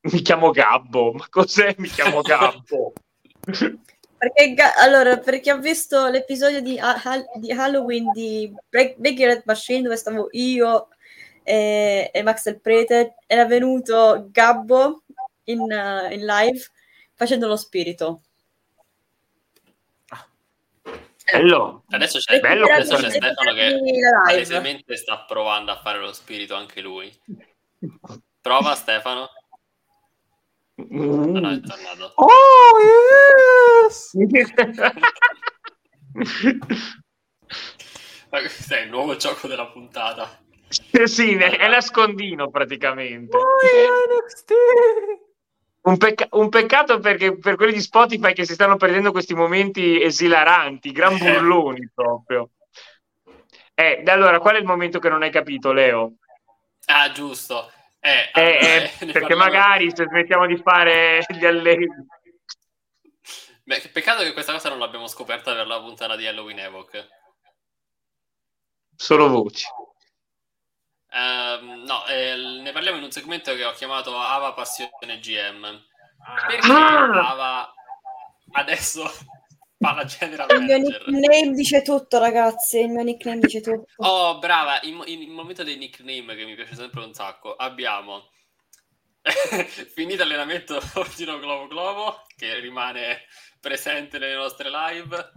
Mi chiamo Gabbo, ma cos'è mi chiamo <laughs> Gabbo? Perché, ga- allora, per chi ha visto l'episodio di, di Halloween di Break- Big Red Machine dove stavo io e, e Max del Prete, era venuto Gabbo in, eh, in live facendo lo spirito. Bello. Adesso c'è, Bello adesso questo. c'è Stefano che palesemente sta provando a fare lo spirito anche lui. Prova Stefano. Mm. No, no, è tornato. Oh, yes! Ma questo è il nuovo gioco della puntata. sì, è nascondino praticamente. Un, pecca- un peccato perché per quelli di Spotify che si stanno perdendo questi momenti esilaranti, gran burloni proprio. Eh, allora, qual è il momento che non hai capito, Leo? Ah, giusto. Eh, Eh, allora, <laughs> eh, perché magari se smettiamo di fare gli allevi. Beh, che peccato che questa cosa non l'abbiamo scoperta per la puntata di Halloween Evoc. Solo voci. Ehm, no, eh, ne parliamo in un segmento che ho chiamato Ava Passione GM. Perché Ah! Ava adesso <laughs> fa la general Il mio nickname dice tutto, ragazzi. Il mio nickname dice tutto. Oh, brava, in, in- il momento dei nickname che mi piace sempre un sacco, abbiamo <laughs> finito allenamento <laughs> Giro Globo Globo, che rimane presente nelle nostre live.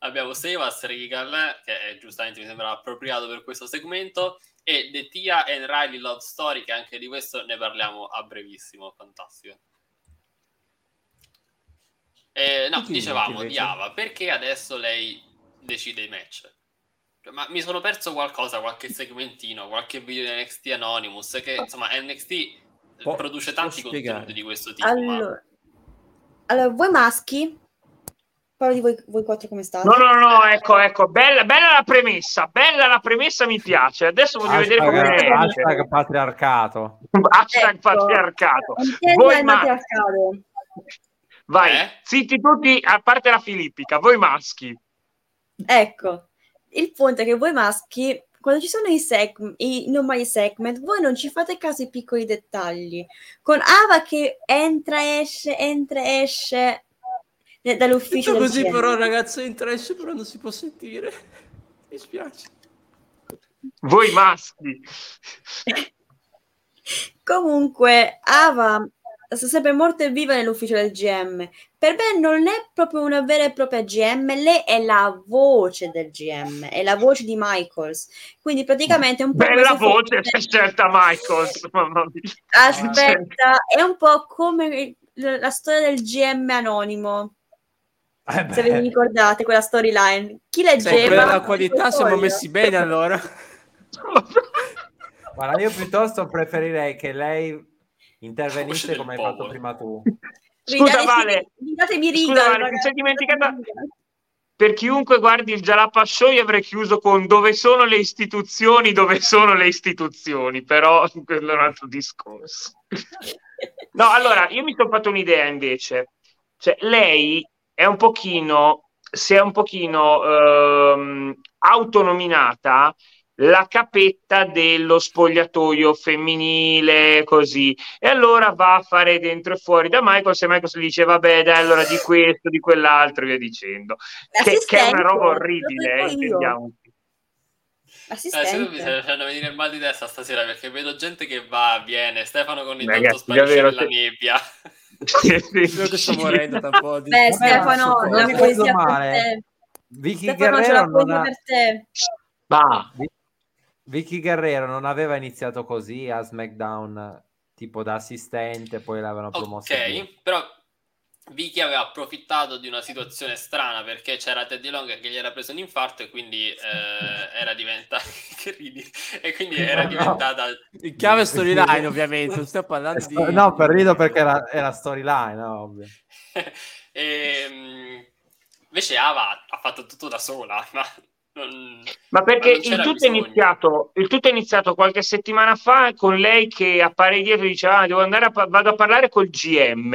Abbiamo Sevas Regal, che è, giustamente mi sembra appropriato per questo segmento, e The Tia and Riley Love Story, che anche di questo ne parliamo a brevissimo. Fantastico. Eh, no, Tutti dicevamo di Ava, perché adesso lei decide i match? Ma mi sono perso qualcosa, qualche segmentino, qualche video di NXT Anonymous, che insomma NXT Può- produce può tanti contenuti di questo tipo. ma- Allora, allora, voi maschi, parlo di voi, voi quattro come state. No, no, no, ecco, ecco, bella, bella la premessa, bella la premessa, mi piace. Adesso voglio vedere come Hashtag, esce. hashtag patriarcato. Hashtag Ecco. patriarcato. Voi al maschi, matriarcato. vai, Eh? zitti tutti, a parte la filippica, voi maschi. Ecco, il punto è che voi maschi, quando ci sono i, seg- i normali segment, voi non ci fate caso ai piccoli dettagli. Con Ava che entra, esce, entra, esce dall'ufficio Detto del così però ragazzo in trash però non si può sentire. <laughs> Mi spiace. Voi maschi. <laughs> Comunque, Ava sta sempre morta e viva nell'ufficio del GM. Per me non è proprio una vera e propria GM, lei è la voce del GM, è la voce di Michaels. Quindi praticamente è un po' come Bella voce fosse- scelta Michaels. <laughs> Aspetta, è un po' come la storia del GM anonimo. Eh Se vi ricordate quella storyline, chi leggeva? la qualità siamo messi bene allora. <laughs> guarda, io piuttosto preferirei che lei intervenisse come hai fatto prima tu. Scusa, Vale. Datemi riga, Scusa, Vale, ragazzi. dimenticata- Per chiunque guardi il Jalapa Show io avrei chiuso con dove sono le istituzioni, dove sono le istituzioni, però <laughs> quello è un altro discorso. <laughs> No, allora, io mi sono fatto un'idea invece. Cioè, lei è un pochino, si è un pochino ehm, autonominata la capetta dello spogliatoio femminile, così. E allora va a fare dentro e fuori da Michael, se Michael si dice, vabbè, dai, allora di questo, di quell'altro, e via dicendo. Che, che è una roba orribile, eh, intendiamoci. Eh, mi Assistente. stai facendo venire il mal di testa stasera perché vedo gente che va, viene, Stefano con ogni Ragazzi, tanto sparisce davvero, nella se- Quello <laughs> che sto morendo da un po' di Beh, Stefano, ma la non mi poesia per male. te. Vicky Stefano, Guerrero non ha... per te. Va. Vicky Guerrero non aveva iniziato così a SmackDown tipo da assistente, poi l'avevano promossa. giù. Ok, però Vicky aveva approfittato di una situazione strana perché c'era Teddy Long che gli era preso un infarto e quindi eh, <laughs> era diventata <laughs> che ridi e quindi era No. diventata Il chiave storyline <laughs> ovviamente, non stiamo parlando di... No, per rido perché era, era storyline, no, ovvio. e, mm, invece Ava ha fatto tutto da sola ma non- Ma perché Ma il tutto, iniziato, il tutto è iniziato qualche settimana fa con lei che appare dietro e dice ah, devo andare a, pa- vado a parlare col GM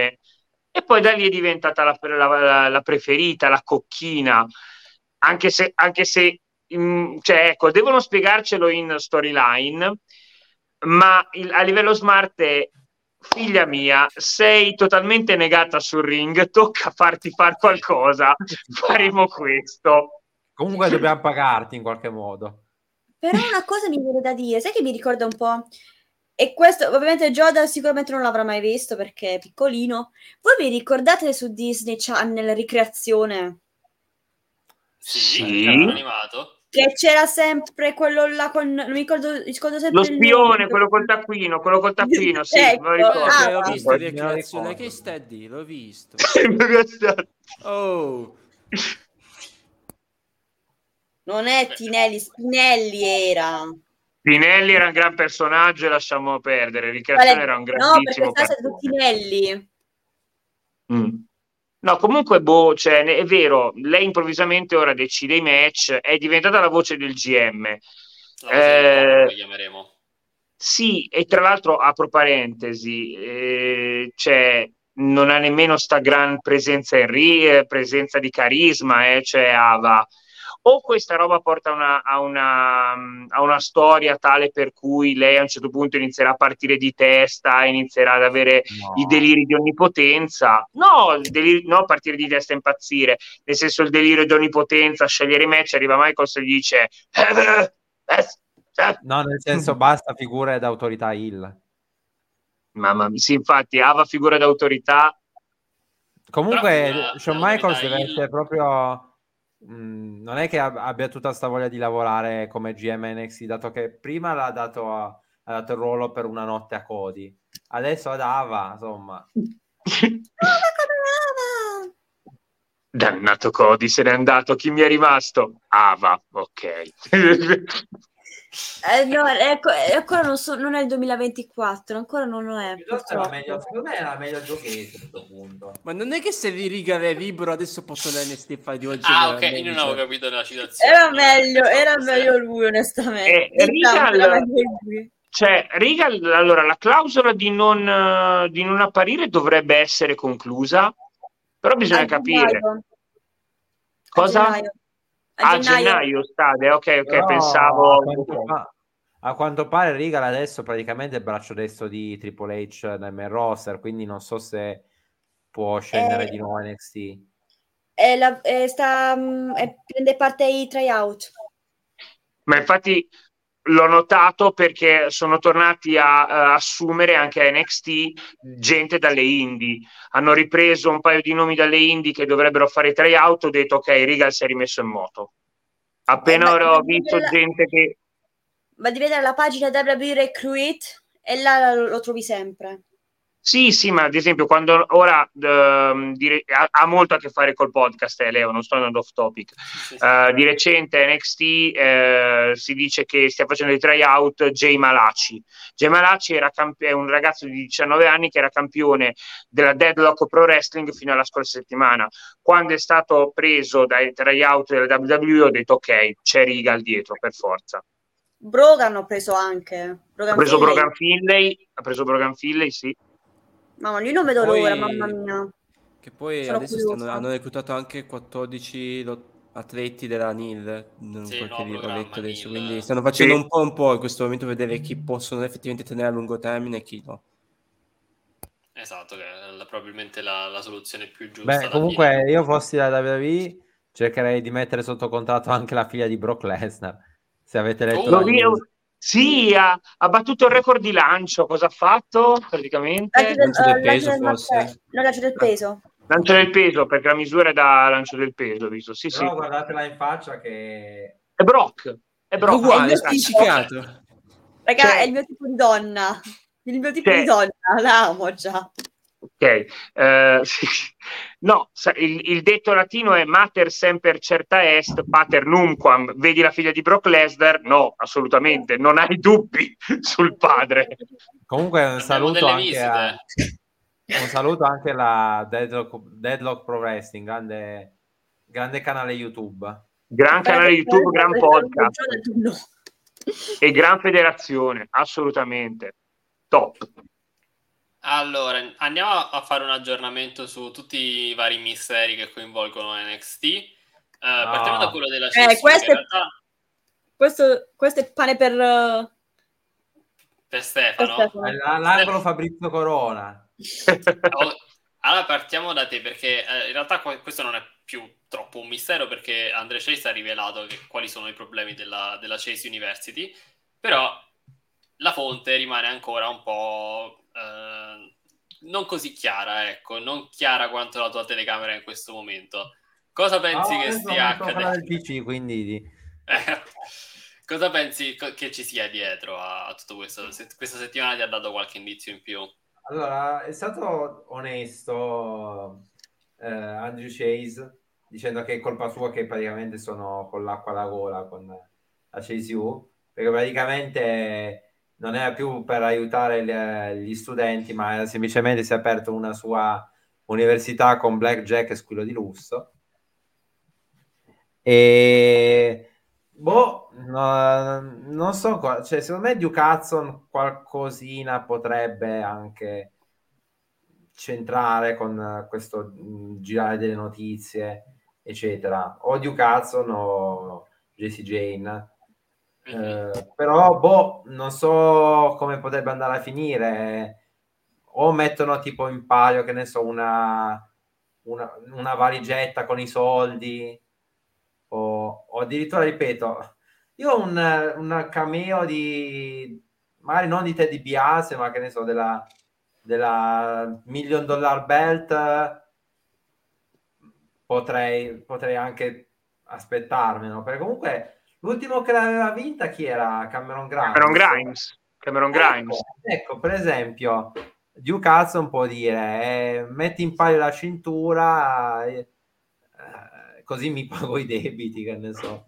e poi da lì è diventata la, la- la- preferita, la cocchina, anche se, anche se mm, cioè, ecco, devono spiegarcelo in storyline, ma il- a livello smart è figlia mia, sei totalmente negata sul ring, tocca farti fare qualcosa, <laughs> faremo questo. Comunque dobbiamo pagarti in qualche modo. Però una cosa mi viene da dire, sai che mi ricorda un po'? E questo, ovviamente, Joda sicuramente non l'avrà mai visto perché è piccolino. Voi vi ricordate su Disney Channel Ricreazione? sì, animato Che c'era sempre quello là con. Non mi ricordo, mi ricordo sempre Lo spione, quello col taccuino, quello col taccuino, sì, Ecco, me lo ricordo. ah, l'ho va. visto Me di lo creazione, ricordo. che steady, l'ho visto. <laughs> Oh, Non è Tinelli, Spinelli era. Pinelli era un gran personaggio e lasciamo perdere. Ricreazione era un no, perché grandissimo stato cartone. Tinelli. Mm. No, comunque, boh, cioè, è vero, lei improvvisamente ora decide i match, è diventata la voce del GM. del Eh, Sì, e tra l'altro apro parentesi, eh, cioè, non ha nemmeno sta gran presenza in ri- presenza di carisma, eh, cioè Ava. O questa roba porta una- a, una, a una storia tale per cui lei a un certo punto inizierà a partire di testa, inizierà ad avere No. i deliri di onnipotenza. No, deliri- no, partire di testa e impazzire, nel senso il delirio di onnipotenza, scegliere i match, arriva Michaels e gli dice "Eh, eh, eh, No, nel senso <laughs> basta figure d'autorità Hill. Mamma mia, sì, infatti, Ava figura d'autorità. Comunque, l'autorità Michaels deve essere proprio mh, non è che ab- abbia tutta sta voglia di lavorare come GM NXT, dato che prima l'ha dato, a- ha dato il ruolo per una notte a Cody, adesso ad Ava, insomma. <laughs> <laughs> Dannato Cody, se n'è andato. Chi mi è rimasto? Ava, ok. <laughs> Eh, no, ecco, eh, ancora non, so, non è il 2024, ancora non lo è. Meglio, secondo me era meglio Giochese a questo punto. Ma non è che se vi riga è libero adesso possono NXT fare di oggi. Ah, ok, io non avevo capito la citazione. Era meglio, era meglio lui, onestamente. Eh, Diciamo, lui. Cioè, Regal, allora, la clausola di non, di non apparire dovrebbe essere conclusa, però bisogna capire. gennaio. A gennaio. Gennaio stade, ok, ok, Però, pensavo... A quanto, pa- a quanto pare Regal adesso praticamente è il braccio destro di Triple H nel main roster, quindi non so se può scendere Eh, di nuovo NXT. E la- e sta, mm, prende parte ai tryout. Ma infatti l'ho notato perché sono tornati a, a assumere anche a NXT gente dalle indie. Hanno ripreso un paio di nomi dalle indie che dovrebbero fare i tryout. Ho detto ok, Regal si è rimesso in moto. Appena Eh, ora ho visto la- gente che Ma di vedere la pagina WWE Recruit e là lo, lo trovi sempre. Sì, sì, ma ad esempio quando ora ehm, dire- ha, ha molto a che fare col podcast, eh, Leo, non sto andando off topic. Sì, sì. Eh, di recente NXT eh, si dice che stia facendo i tryout Jay Malachi. Jay Malachi era camp- è un ragazzo di 19 anni che era campione della Deadlock Pro Wrestling fino alla scorsa settimana. Quando è stato preso dai tryout della WWE ho detto ok, c'è Regal dietro per forza. Brogan ho preso anche. Brogan Ha preso Finlay. Brogan Finlay, ha preso Brogan Finlay, sì. Mamma, lui non vedo Poi- l'ora, mamma mia. Che poi Sono adesso stanno- hanno reclutato anche 14 lo- atleti della NIL, non Sì, quel no, ho letto adesso, NIL. quindi stanno facendo Sì. un po' un po' in questo momento vedere chi possono effettivamente tenere a lungo termine e chi no. Esatto, che è la- probabilmente la, la soluzione più giusta. Beh, comunque fine. io fossi la WWE cercherei di mettere sotto contratto anche la figlia di Brock Lesnar. Se avete letto Oh, la news. Sì, ha, ha battuto il record di lancio. Cosa ha fatto praticamente? Lancio del, lancio del eh, lancio peso, del forse? No, lancio del peso. Lancio del peso, perché la misura è da lancio del peso, visto? Sì, sì. Però guardatela in faccia che... È Brock. È Brock. uguale, mio staccato. Raga, Cioè- è il mio tipo di donna. Il mio tipo Cioè- di donna, la amo già. Ok. Eh, <laughs> sì. No, il, il detto latino è mater semper certa est, pater numquam. Vedi la figlia di Brock Lesnar? No, assolutamente. Non hai dubbi <laughs> sul padre. Comunque un saluto anche a... Un saluto anche alla Deadlock, Deadlock Pro Wrestling, grande, grande canale YouTube. Gran canale YouTube, gran podcast e gran federazione, assolutamente. Top. Allora, andiamo a fare un aggiornamento su tutti i vari misteri che coinvolgono NXT. Eh, Partiamo da quello della CSU, Eh, questo realtà Questo, questo è pane per... eh, per Stefano. per Stefano. L- L'angolo Fabrizio Corona. <laughs> Oh, Allora partiamo da te perché eh, in realtà que- questo non è più troppo un mistero perché Andre Chase ha rivelato che- quali sono i problemi della, della Chase University, però la fonte rimane ancora un po' eh, non così chiara, ecco, non chiara quanto la tua telecamera in questo momento. Cosa pensi Ah, che stia accadendo? PC, quindi di- Eh, <laughs> Cosa pensi che ci sia dietro a, a tutto questo? Se- questa settimana ti ha dato qualche indizio in più? Allora, è stato onesto eh, Andrew Chase dicendo che è colpa sua che praticamente sono con l'acqua alla gola con la Chase U, perché praticamente non era più per aiutare le- gli studenti, ma semplicemente si è aperto una sua università con blackjack e squillo di lusso. E boh, no- non so, cioè, secondo me Duke Hudson qualcosina potrebbe anche centrare con questo girare delle notizie, eccetera. O Duke Hudson o JC Jane. Eh, però boh, non so come potrebbe andare a finire. O mettono tipo in palio, che ne so, una, una, una valigetta con i soldi, o, o addirittura, ripeto, io ho un, un cameo di, magari non di Teddy Biase, ma che ne so, della, della Million Dollar Belt, potrei, potrei anche aspettarmelo, perché comunque l'ultimo che l'aveva vinta chi era? Cameron Grimes. Cameron Grimes. Cameron Grimes. Ecco, ecco, per esempio, Duke Hudson può dire eh, metti in palio la cintura eh, eh, così mi <laughs> pago i debiti, che ne so.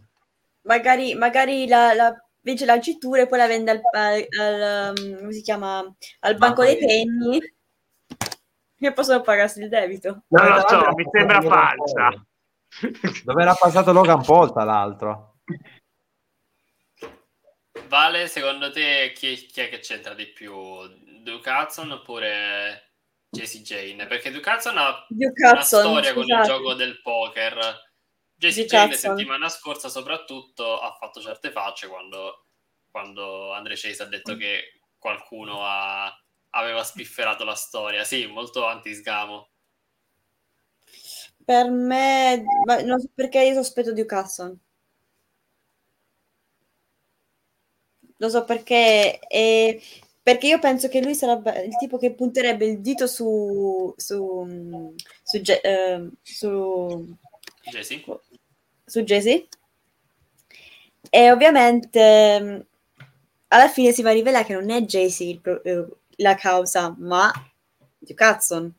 Magari, magari la, la vince la cintura e poi la vende al, al, al, um, come si chiama? al banco dei penny e possono pagarsi il debito. Non lo so, mi sembra falsa. Dove era passato Logan Paul, tra l'altro? Vale, secondo te chi, chi, è che c'entra di più? Duke Hudson oppure JC Jane? Perché Duke Hudson ha Duke una Hudson, storia scusate. con il gioco del poker. JC Jane la settimana scorsa soprattutto ha fatto certe facce quando, quando Andre Chase ha detto che qualcuno ha, aveva spifferato la storia. Sì, molto anti-sgamo. Per me, non so perché io sospetto di Hudson. Lo so perché, è, perché io penso che lui sarebbe il tipo che punterebbe il dito su su su, uh, su, Jesse. su Jesse. E ovviamente alla fine si va a rivelare che non è Jesse eh, la causa, ma Duke Hudson.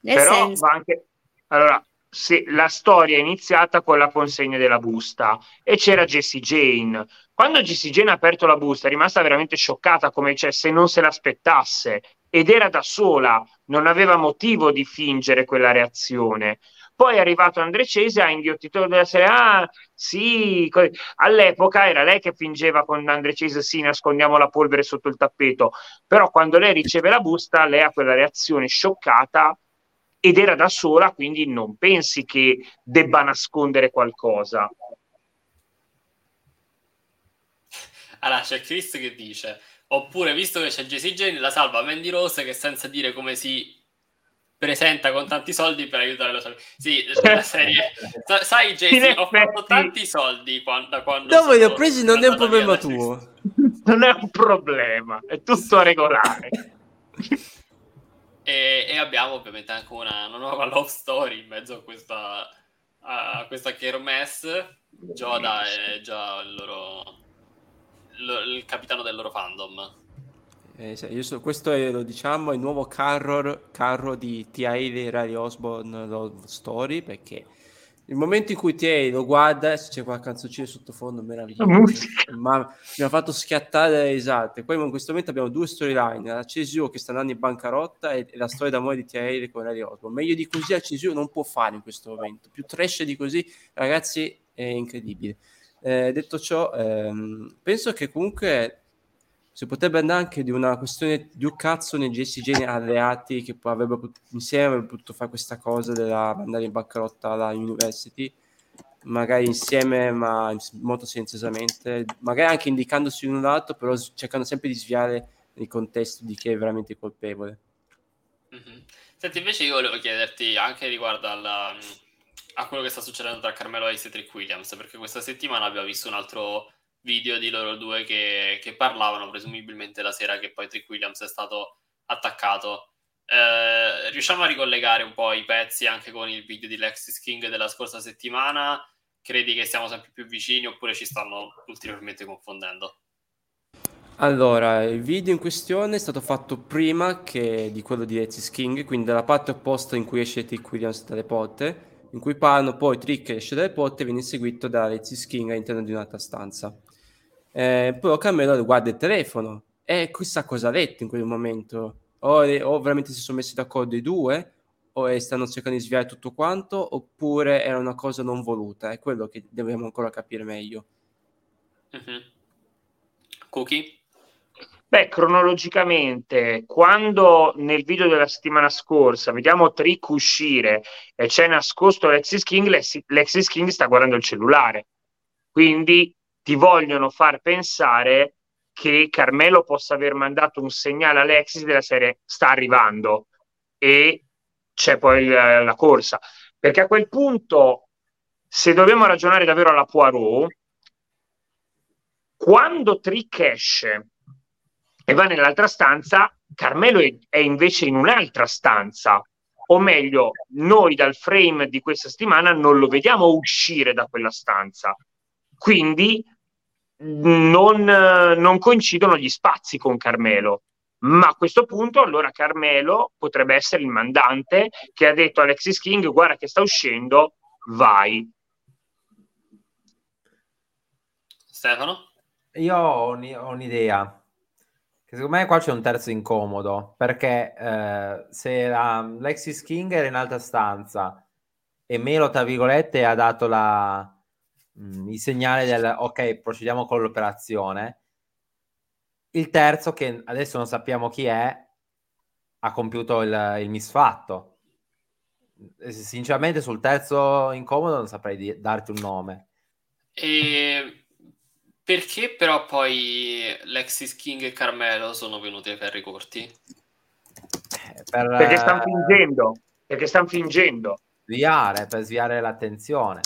Nel Però senso... va anche, allora, se la storia è iniziata con la consegna della busta e c'era Jessie Jane. Quando Jane ha aperto la busta è rimasta veramente scioccata come cioè, se non se l'aspettasse ed era da sola, non aveva motivo di fingere quella reazione. Poi è arrivato Andre Cese, ha inghiottito della serie, ah sì, all'epoca era lei che fingeva con Andre Cese, sì, nascondiamo la polvere sotto il tappeto, però quando lei riceve la busta, lei ha quella reazione scioccata ed era da sola, quindi non pensi che debba nascondere qualcosa. Allora c'è Chris che dice, oppure visto che c'è Jesse Jane, la salva Mandy Rose che senza dire come si presenta con tanti soldi per aiutare la sua sì <laughs> la serie. Sai Jesse ho fatto tanti soldi quando, da quando dove li ho presi non è un problema tuo. <laughs> Non è un problema è tutto regolare. E, e, abbiamo ovviamente anche una, una, nuova love story in mezzo a questa, a questa kermesse. Joda è già il loro lo, il capitano del loro fandom. Eh, so, questo è, lo diciamo, il nuovo carro, carro di T.I. di Riley Osborne Love Story perché il momento in cui ti lo guarda, se c'è qualche canzoncino sottofondo meraviglioso, ma mi ha fatto schiattare le risate. Poi in questo momento abbiamo due storyline, la CSU che sta andando in bancarotta e, e la storia d'amore di Thierry con Larry Osborne. Meglio di così la CSU non può fare in questo momento. Più trash di così, ragazzi, è incredibile. Eh, detto ciò, ehm, penso che comunque si potrebbe andare anche di una questione di un cazzo nei GSG alleati che poi avrebbero insieme avrebbero potuto fare questa cosa della mandare in bancarotta la university magari insieme ma molto silenziosamente magari anche indicandosi in un lato però cercando sempre di sviare il contesto di chi è veramente colpevole mm-hmm. senti invece io volevo chiederti anche riguardo alla, a quello che sta succedendo tra Carmelo Hayes e Trick Williams perché questa settimana abbiamo visto un altro video di loro due che, che, parlavano presumibilmente la sera che poi Trick Williams è stato attaccato. Eh, riusciamo a ricollegare un po' i pezzi anche con il video di Lexis King della scorsa settimana? Credi che siamo sempre più vicini oppure ci stanno ulteriormente confondendo? Allora, il video in questione è stato fatto prima che di quello di Lexis King, quindi dalla parte opposta in cui esce Trick Williams dalle porte in cui parlano poi Trick esce dalle porte e viene seguito da Alexis King all'interno di un'altra stanza. Eh, però Carmelo guarda il telefono e chissà cosa ha detto in quel momento. O, o veramente si sono messi d'accordo i due, o stanno cercando di sviare tutto quanto, oppure era una cosa non voluta. È quello che dobbiamo ancora capire meglio. Mm-hmm. Cookie? Beh, cronologicamente, quando nel video della settimana scorsa vediamo Trick uscire e c'è nascosto Lexis King, Lexis King sta guardando il cellulare. Quindi ti vogliono far pensare che Carmelo possa aver mandato un segnale a Alexis della serie sta arrivando e c'è poi la, la corsa. Perché a quel punto, se dobbiamo ragionare davvero alla Poirot, quando Trick esce e va nell'altra stanza, Carmelo è, è invece in un'altra stanza o meglio, noi dal frame di questa settimana non lo vediamo uscire da quella stanza. Quindi non, non coincidono gli spazi con Carmelo. Ma a questo punto, allora Carmelo potrebbe essere il mandante che ha detto a Alexis King: Guarda, che sta uscendo, vai. Stefano? Io ho, un- ho un'idea. Che secondo me qua c'è un terzo incomodo perché eh, se la Lexis King era in alta stanza e Melo, tra virgolette, ha dato la, mh, il segnale del ok, procediamo con l'operazione. Il terzo, che adesso non sappiamo chi è, ha compiuto il, il misfatto. Sinceramente, sul terzo incomodo non saprei di- darti un nome. E perché però poi Lexis King e Carmelo sono venuti ai ferri corti? Per, Perché stanno eh, fingendo. Perché stanno fingendo. sviare, per sviare l'attenzione.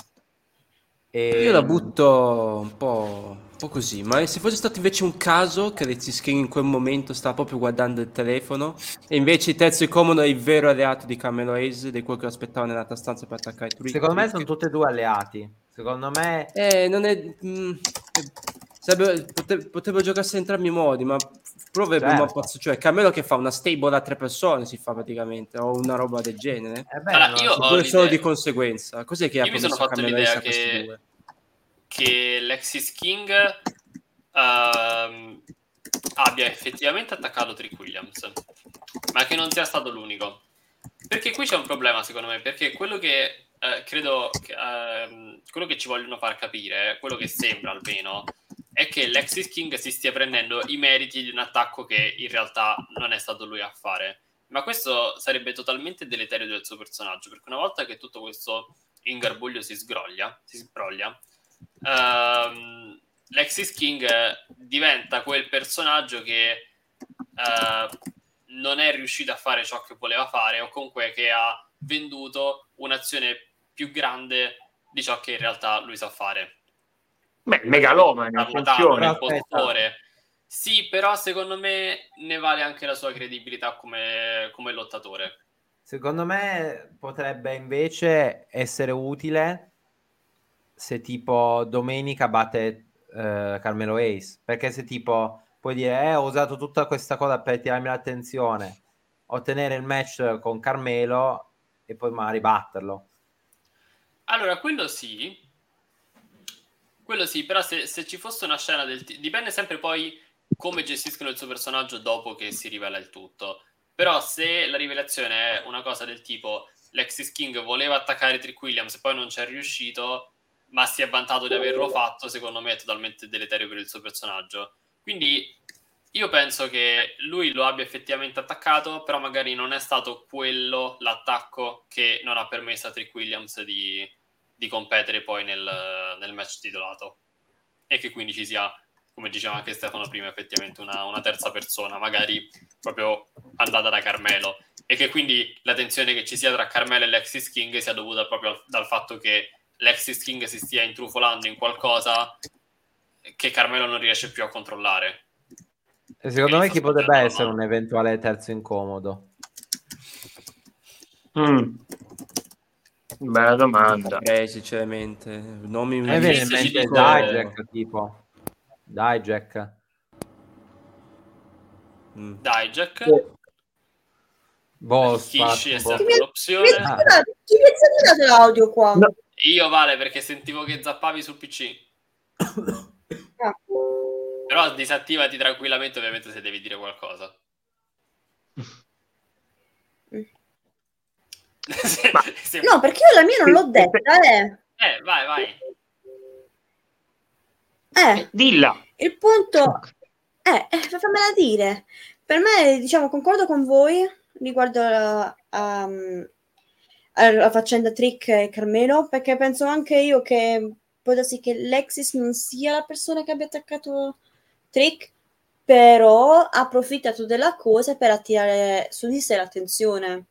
E... Io la butto un po', po' così, ma se fosse stato invece un caso che Alexis King in quel momento stava proprio guardando il telefono e invece il terzo incomodo è il vero alleato di Carmelo Hayes, di quello che lo aspettava nell'altra stanza per attaccare Trick. Secondo me sono tutti e due alleati. Secondo me Eh, non è... mm, sarebbe- pote- potrebbero giocarsi in entrambi i modi, ma probabilmente Certo. un pazzo, cioè Carmelo che fa una stable a tre persone si fa praticamente, o una roba del genere. eh beh, Allora, no, io ho solo di conseguenza. Cos'è che ha Io mi sono promesso fatto Carmelo Hayes a questi due? Che Lexis King ehm, abbia effettivamente attaccato Trick Williams, ma che non sia stato l'unico. Perché qui c'è un problema, secondo me, perché quello che eh, credo che, ehm, quello che ci vogliono far capire, quello che sembra almeno, è che Lexis King si stia prendendo i meriti di un attacco che in realtà non è stato lui a fare. Ma questo sarebbe totalmente deleterio del suo personaggio, perché una volta che tutto questo ingarbuglio si sgroglia, si sbroglia, ehm, Lexis King diventa quel personaggio che eh, non è riuscito a fare ciò che voleva fare o comunque che ha venduto un'azione più grande di ciò che in realtà lui sa fare. Beh, megalomane. Aspetta. impostore. Sì, però secondo me ne vale anche la sua credibilità come, come lottatore. Secondo me potrebbe invece essere utile se tipo domenica batte eh, Carmelo Ace, perché se tipo puoi dire eh, ho usato tutta questa cosa per tirarmi l'attenzione, ottenere il match con Carmelo e poi magari batterlo. Allora, quello sì, quello sì, però se, se ci fosse una scena del ti- dipende sempre poi come gestiscono il suo personaggio dopo che si rivela il tutto. Però se la rivelazione è una cosa del tipo Lexis King voleva attaccare Trick Williams e poi non ci è riuscito, ma si è vantato di averlo fatto, secondo me è totalmente deleterio per il suo personaggio. Quindi io penso che lui lo abbia effettivamente attaccato, però magari non è stato quello l'attacco che non ha permesso a Trick Williams di, di competere poi nel, nel match titolato. E che quindi ci sia, come diceva anche Stefano prima, effettivamente una, una terza persona, magari proprio andata da Carmelo. E che quindi la tensione che ci sia tra Carmelo e Lexis King sia dovuta proprio al- dal fatto che Lexis King si stia intrufolando in qualcosa che Carmelo non riesce più a controllare. E secondo me chi potrebbe essere un eventuale terzo incomodo? Mm. Bella domanda. Eh, sinceramente, nomi A me viene in Forse ci mente dico- Dijak, tipo. Dijak. Mm. Dijak, Boh, Kishi è sempre boh. Mi- l'opzione. Chi mi sta tirando l'audio qua? No. Io vale perché sentivo che zappavi sul PC. Però disattivati tranquillamente, ovviamente, se devi dire qualcosa. Se- <laughs> se- No, perché io la mia non l'ho detta, eh. Eh, vai, vai. Eh, Dilla. il punto... Eh, eh, fammela dire. Per me, diciamo, concordo con voi riguardo la, um, alla faccenda Trick e Carmelo, perché penso anche io che può che Lexis non sia la persona che abbia attaccato Trick, però ha approfittato della cosa per attirare su di sé l'attenzione.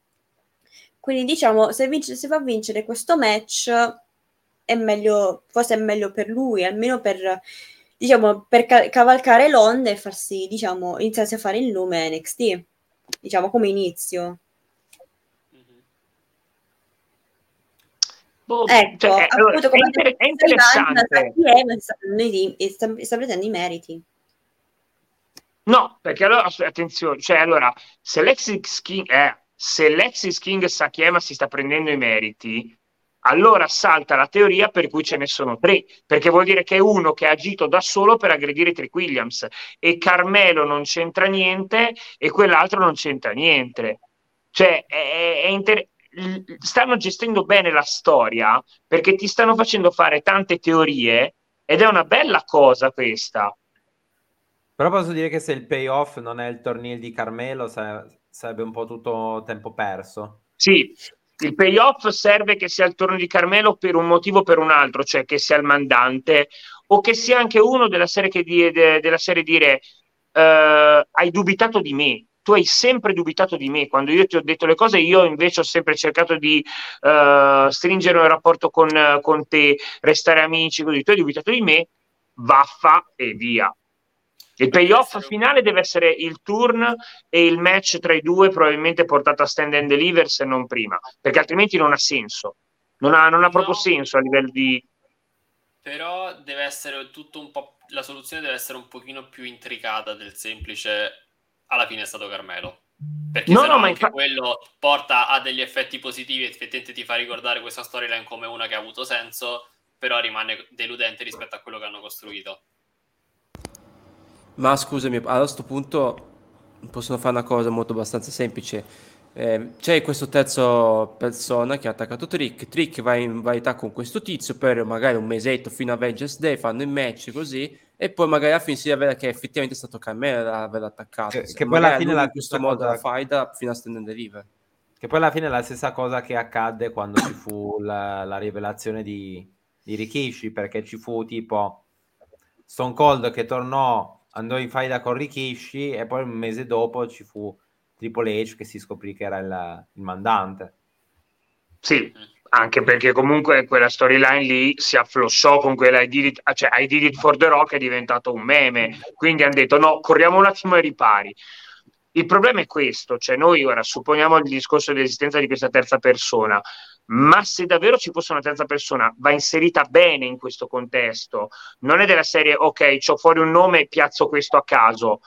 Quindi diciamo, se, vince, se fa vincere questo match è meglio, forse è meglio per lui, almeno per, diciamo, per ca- cavalcare l'onda e farsi, diciamo, iniziarsi a fare il nome NXT, diciamo, come inizio. Boh, Ecco, cioè, è, allora, appunto è inter- è Ivan, interessante. Sta prendendo i- e sta, sta prendendo i meriti. No, perché allora, attenzione, cioè allora, se Lexis King, eh, se Lexis King Sakiema si sta prendendo i meriti, allora salta la teoria per cui ce ne sono tre, perché vuol dire che è uno che ha agito da solo per aggredire Trick Williams e Carmelo non c'entra niente e quell'altro non c'entra niente. Cioè, è, è inter- stanno gestendo bene la storia perché ti stanno facendo fare tante teorie ed è una bella cosa questa. Però posso dire che se il payoff non è il torneo di Carmelo, sa- sarebbe un po' tutto tempo perso. Sì, il payoff serve che sia il turno di Carmelo per un motivo o per un altro, cioè che sia il mandante o che sia anche uno della serie, che di- de- della serie dire eh, hai dubitato di me. Tu hai sempre dubitato di me. Quando io ti ho detto le cose, io invece ho sempre cercato di eh, stringere un rapporto con, con te, restare amici, così. Tu hai dubitato di me, vaffa e via. Il payoff finale deve essere il turn e il match tra i due, probabilmente portato a stand and deliver se non prima, perché altrimenti non ha senso. Non ha, non ha proprio No. senso a livello di. Però deve essere tutto un po'. La soluzione deve essere un pochino più intricata del semplice. Alla fine è stato Carmelo. Perché No, se no, no ma anche infa- quello porta a degli effetti positivi e effettivamente ti fa ricordare questa storyline come una che ha avuto senso, però rimane deludente rispetto a quello che hanno costruito. Ma scusami, a questo punto possono fare una cosa molto abbastanza semplice. Eh, c'è questo terzo persona che ha attaccato Trick. Trick va in varietà con questo tizio per magari un mesetto fino a Avengers Day, fanno il match così, e poi magari alla fine si rivela che effettivamente è stato Carmelo ad aver attaccato. Che- Se che poi alla fine la in questo modo la faida fino a Stand and Deliver. Che poi alla fine è la stessa cosa che accadde quando ci fu la, la rivelazione di, di Rikishi, perché ci fu tipo Stone Cold che tornò, andò in faida con Rikishi e poi un mese dopo ci fu Triple H che si scoprì che era il, il mandante. Sì, anche perché comunque quella storyline lì si afflossò con quella I did it, cioè I did it for the rock è diventato un meme. Quindi hanno detto no, corriamo un attimo ai ripari. Il problema è questo, cioè noi ora supponiamo il discorso dell'esistenza di questa terza persona, ma se davvero ci fosse una terza persona, va inserita bene in questo contesto. Non è della serie, ok, c'ho fuori un nome e piazzo questo a caso.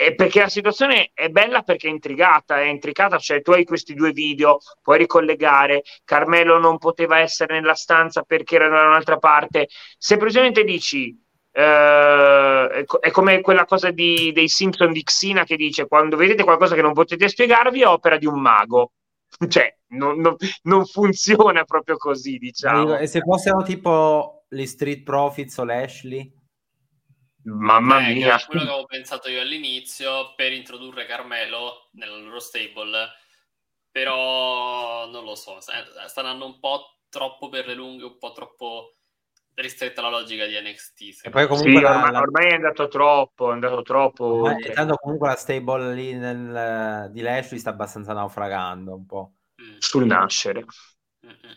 È perché la situazione è bella perché è intrigata, è intricata, cioè tu hai questi due video, puoi ricollegare, Carmelo non poteva essere nella stanza perché era da un'altra parte. Se precisamente dici, eh, è co- è come quella cosa di- dei Simpson di Xina che dice quando vedete qualcosa che non potete spiegarvi è opera di un mago. <laughs> Cioè, non, non- non funziona proprio così, diciamo. E se fossero tipo gli Street Profits o l'Ashley? Mamma Eh, mia. quello che avevo pensato io all'inizio per introdurre Carmelo nella loro stable, però non lo so, sta andando un po' troppo per le lunghe, un po' troppo ristretta la logica di NXT. E poi comunque Sì, la- ormai, la- ormai è andato troppo, è andato troppo ormai- oltre. tanto comunque la stable lì nel- di Lashley sta abbastanza naufragando un po'. Mm. sul nascere. Mm-mm.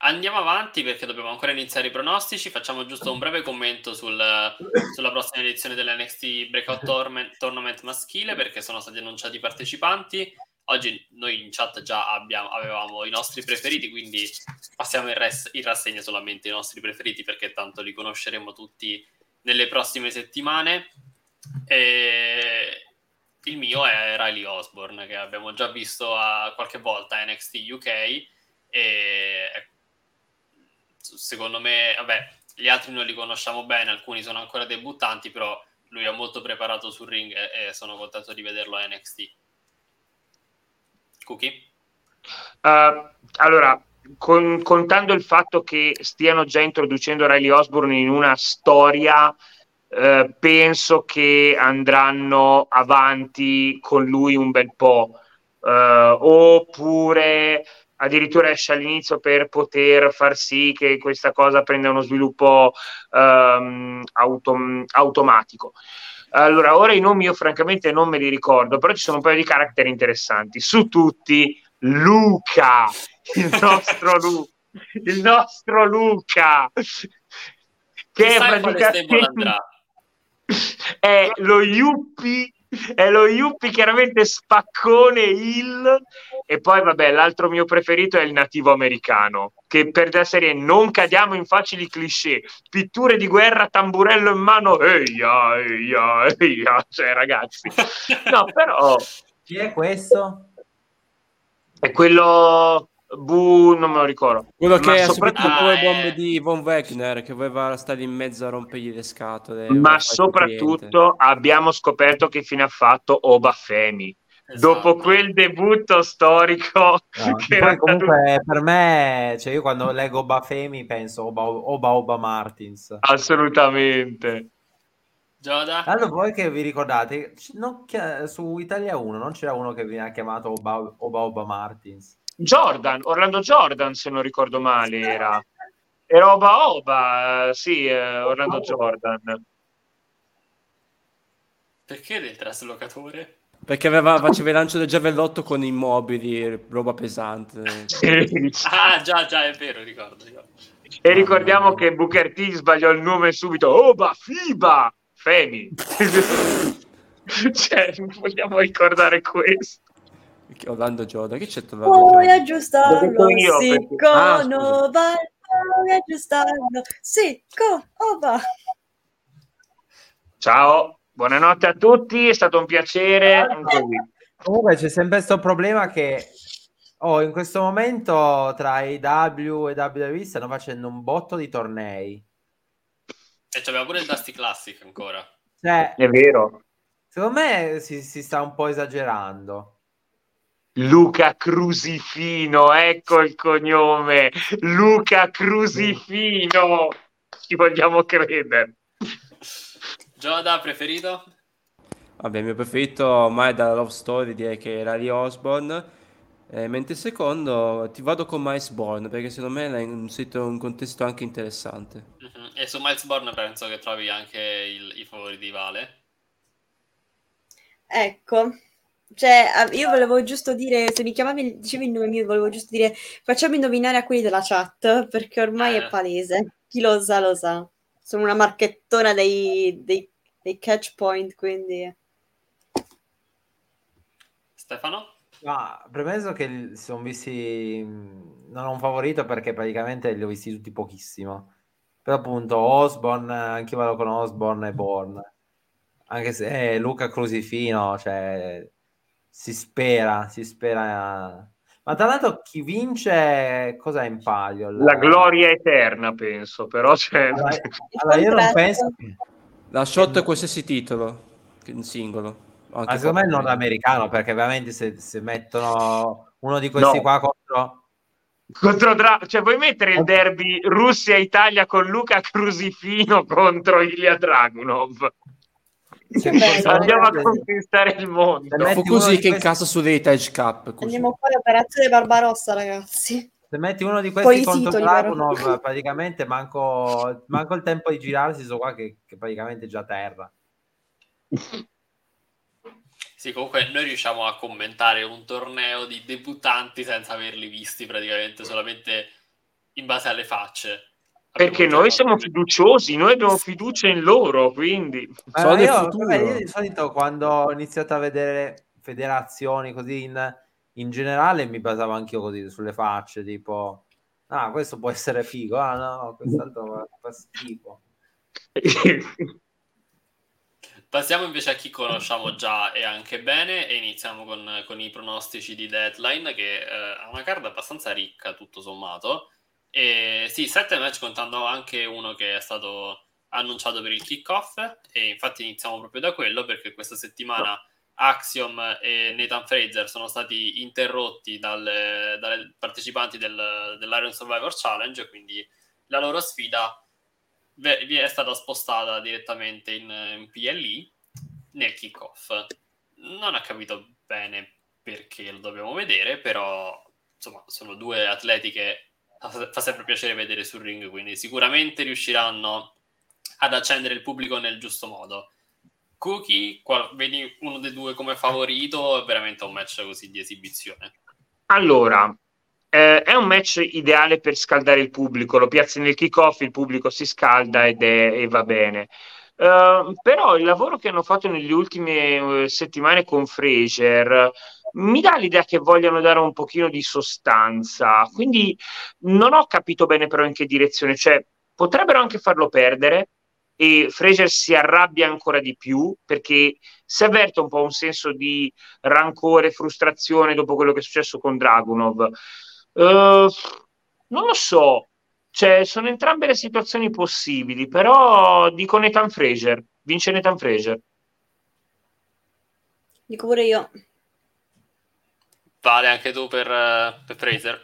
Andiamo avanti perché dobbiamo ancora iniziare i pronostici. Facciamo giusto un breve commento sul- sulla prossima edizione dell'NXT Breakout Tournament, Tournament maschile perché sono stati annunciati i partecipanti. Oggi noi in chat già abbiamo- avevamo i nostri preferiti, quindi passiamo in, res- in rassegna solamente i nostri preferiti perché tanto li conosceremo tutti nelle prossime settimane. E il mio è Riley Osborne che abbiamo già visto qualche volta a NXT UK e secondo me, vabbè, gli altri noi li conosciamo bene, alcuni sono ancora debuttanti, però lui è molto preparato sul ring e, e sono contento di vederlo a NXT. Cookie? Uh, allora, con- contando il fatto che stiano già introducendo Riley Osborne in una storia, eh, penso che andranno avanti con lui un bel po'. Eh, oppure addirittura esce all'inizio per poter far sì che questa cosa prenda uno sviluppo ehm, autom- automatico. Allora, ora i nomi io francamente non me li ricordo, però ci sono un paio di caratteri interessanti. Su tutti, Luca, il <laughs> nostro, Lu- il nostro Luca, che è Chissà stable praticamente <laughs> è lo Yuppie <laughs> è lo Yuppie chiaramente spaccone il e poi vabbè l'altro mio preferito è il nativo americano che per la serie non cadiamo in facili cliché. Pitture di guerra tamburello in mano eia eia eia. <laughs> Cioè ragazzi. No però Chi è questo? è quello Bu, non me lo ricordo Quello che ha soprattutto- Ah, le bombe eh. di Von Wegner che voleva stare in mezzo a rompergli le scatole. ma soprattutto abbiamo scoperto che fine ha fatto Oba Femi Esatto. dopo quel debutto storico No, <laughs> che era comunque per me, cioè io quando leggo Oba Femi penso Oba Oba, Oba Martins. assolutamente Gioda? Allora voi che vi ricordate, non su Italia 1 non c'era uno che veniva chiamato Oba Oba, Oba Martins? Jordan, Orlando Jordan se non ricordo male era era Oba Oba eh, sì, eh, Orlando Jordan Perché del traslocatore? Perché aveva, faceva il lancio del giavellotto con immobili, roba pesante. Ah, già, già, è vero, ricordo. ricordo. e ricordiamo che Booker T sbagliò il nome subito Oba Fiba Femi <laughs> cioè vogliamo ricordare questo Orlando Jordan, che c'è Orlando Puoi Jordan? aggiustarlo, io, sì, perché- Ah, con scusa. Ova, puoi aggiustarlo, sì, con Ova. ciao buonanotte a tutti è stato un piacere. Comunque c'è sempre questo problema che oh, in questo momento tra i W e WWE stanno facendo un botto di tornei. E c'aveva pure il Dusty Classic ancora. Cioè, è vero secondo me si, si sta un po' esagerando. Luca Crusifino, ecco il cognome, Luca Crusifino, ci vogliamo credere. Gioda, preferito? Vabbè, il mio preferito ormai dalla Love Story direi che era Lee Osborne. Eh, mentre il secondo ti vado con Miles Bourne perché secondo me è un, sito- un contesto anche interessante. Mhm. E su Miles Born penso che trovi anche il- i favori di Vale. Ecco, cioè, ah, io volevo giusto dire, se mi chiamavi, dicevi il nome mio, volevo giusto dire, facciamo indovinare a quelli della chat, perché ormai Eh. è palese. Chi lo sa, lo sa. Sono una marchettona dei, dei, dei catch point, quindi... Stefano? Ma premesso che li- sono visti non ho un favorito perché praticamente li ho visti tutti pochissimo. Però appunto Osborne, anche io vado con Osborne e Bourne. Anche se eh, Luca Crusifino, cioè si spera, si spera. Ma tra l'altro chi vince cosa è in palio? La gloria eterna, penso, però c'è... Allora, <laughs> allora, io non penso La shot è qualsiasi titolo, in singolo. Anche Ma secondo me è nordamericano perché veramente se, se mettono uno di questi No. qua contro Contro Dra- cioè, vuoi mettere il derby Russia-Italia con Luca Crusifino contro Ilya Dragunov? Andiamo a conquistare il mondo. Fu così che in questi- caso su Heritage Cup. Così. Andiamo a fare operazione Barbarossa, ragazzi. Se metti uno di questi contro titoli, Dragunov, però. praticamente manco, manco il tempo di girarsi, so qua che, che praticamente è già terra. Sì, comunque noi riusciamo a commentare un torneo di debuttanti senza averli visti praticamente, solamente in base alle facce. Perché Abbiamo noi siamo fiduciosi, noi abbiamo fiducia in loro, quindi... Del io, futuro. vabbè, io di solito quando ho iniziato a vedere federazioni così in, in generale mi basavo anch'io così sulle facce, tipo, ah, questo può essere figo, ah no, no, quest'altro fa schifo. <laughs> Passiamo invece a chi conosciamo già e anche bene e iniziamo con, con i pronostici di Deadline che eh, ha una carta abbastanza ricca tutto sommato. E sì, sette match contando anche uno che è stato annunciato per il kickoff e infatti iniziamo proprio da quello perché questa settimana Axiom e Nathan Fraser sono stati interrotti dalle, dalle partecipanti del, dell'Iron Survivor Challenge quindi la loro sfida è stata spostata direttamente in, in PLE nel kickoff. Non ho capito bene perché lo dobbiamo vedere, però insomma sono due atleti che fa sempre piacere vedere sul ring, quindi sicuramente riusciranno ad accendere il pubblico nel giusto modo. Cookie, qual- vedi uno dei due come favorito, è veramente un match così di esibizione. Allora, eh, è un match ideale per scaldare il pubblico, lo piazzi nel kickoff, il pubblico si scalda ed è, e va bene. Uh, però il lavoro che hanno fatto nelle ultime uh, settimane con Fraser mi dà l'idea che vogliano dare un pochino di sostanza, quindi non ho capito bene però in che direzione, cioè potrebbero anche farlo perdere e Fraser si arrabbia ancora di più perché si avverte un po' un senso di rancore, frustrazione dopo quello che è successo con Dragunov. Uh, non lo so, cioè, sono entrambe le situazioni possibili, però dico Nathan Fraser, vince Nathan Fraser. Dico pure io. Vale anche tu per, uh, per Fraser?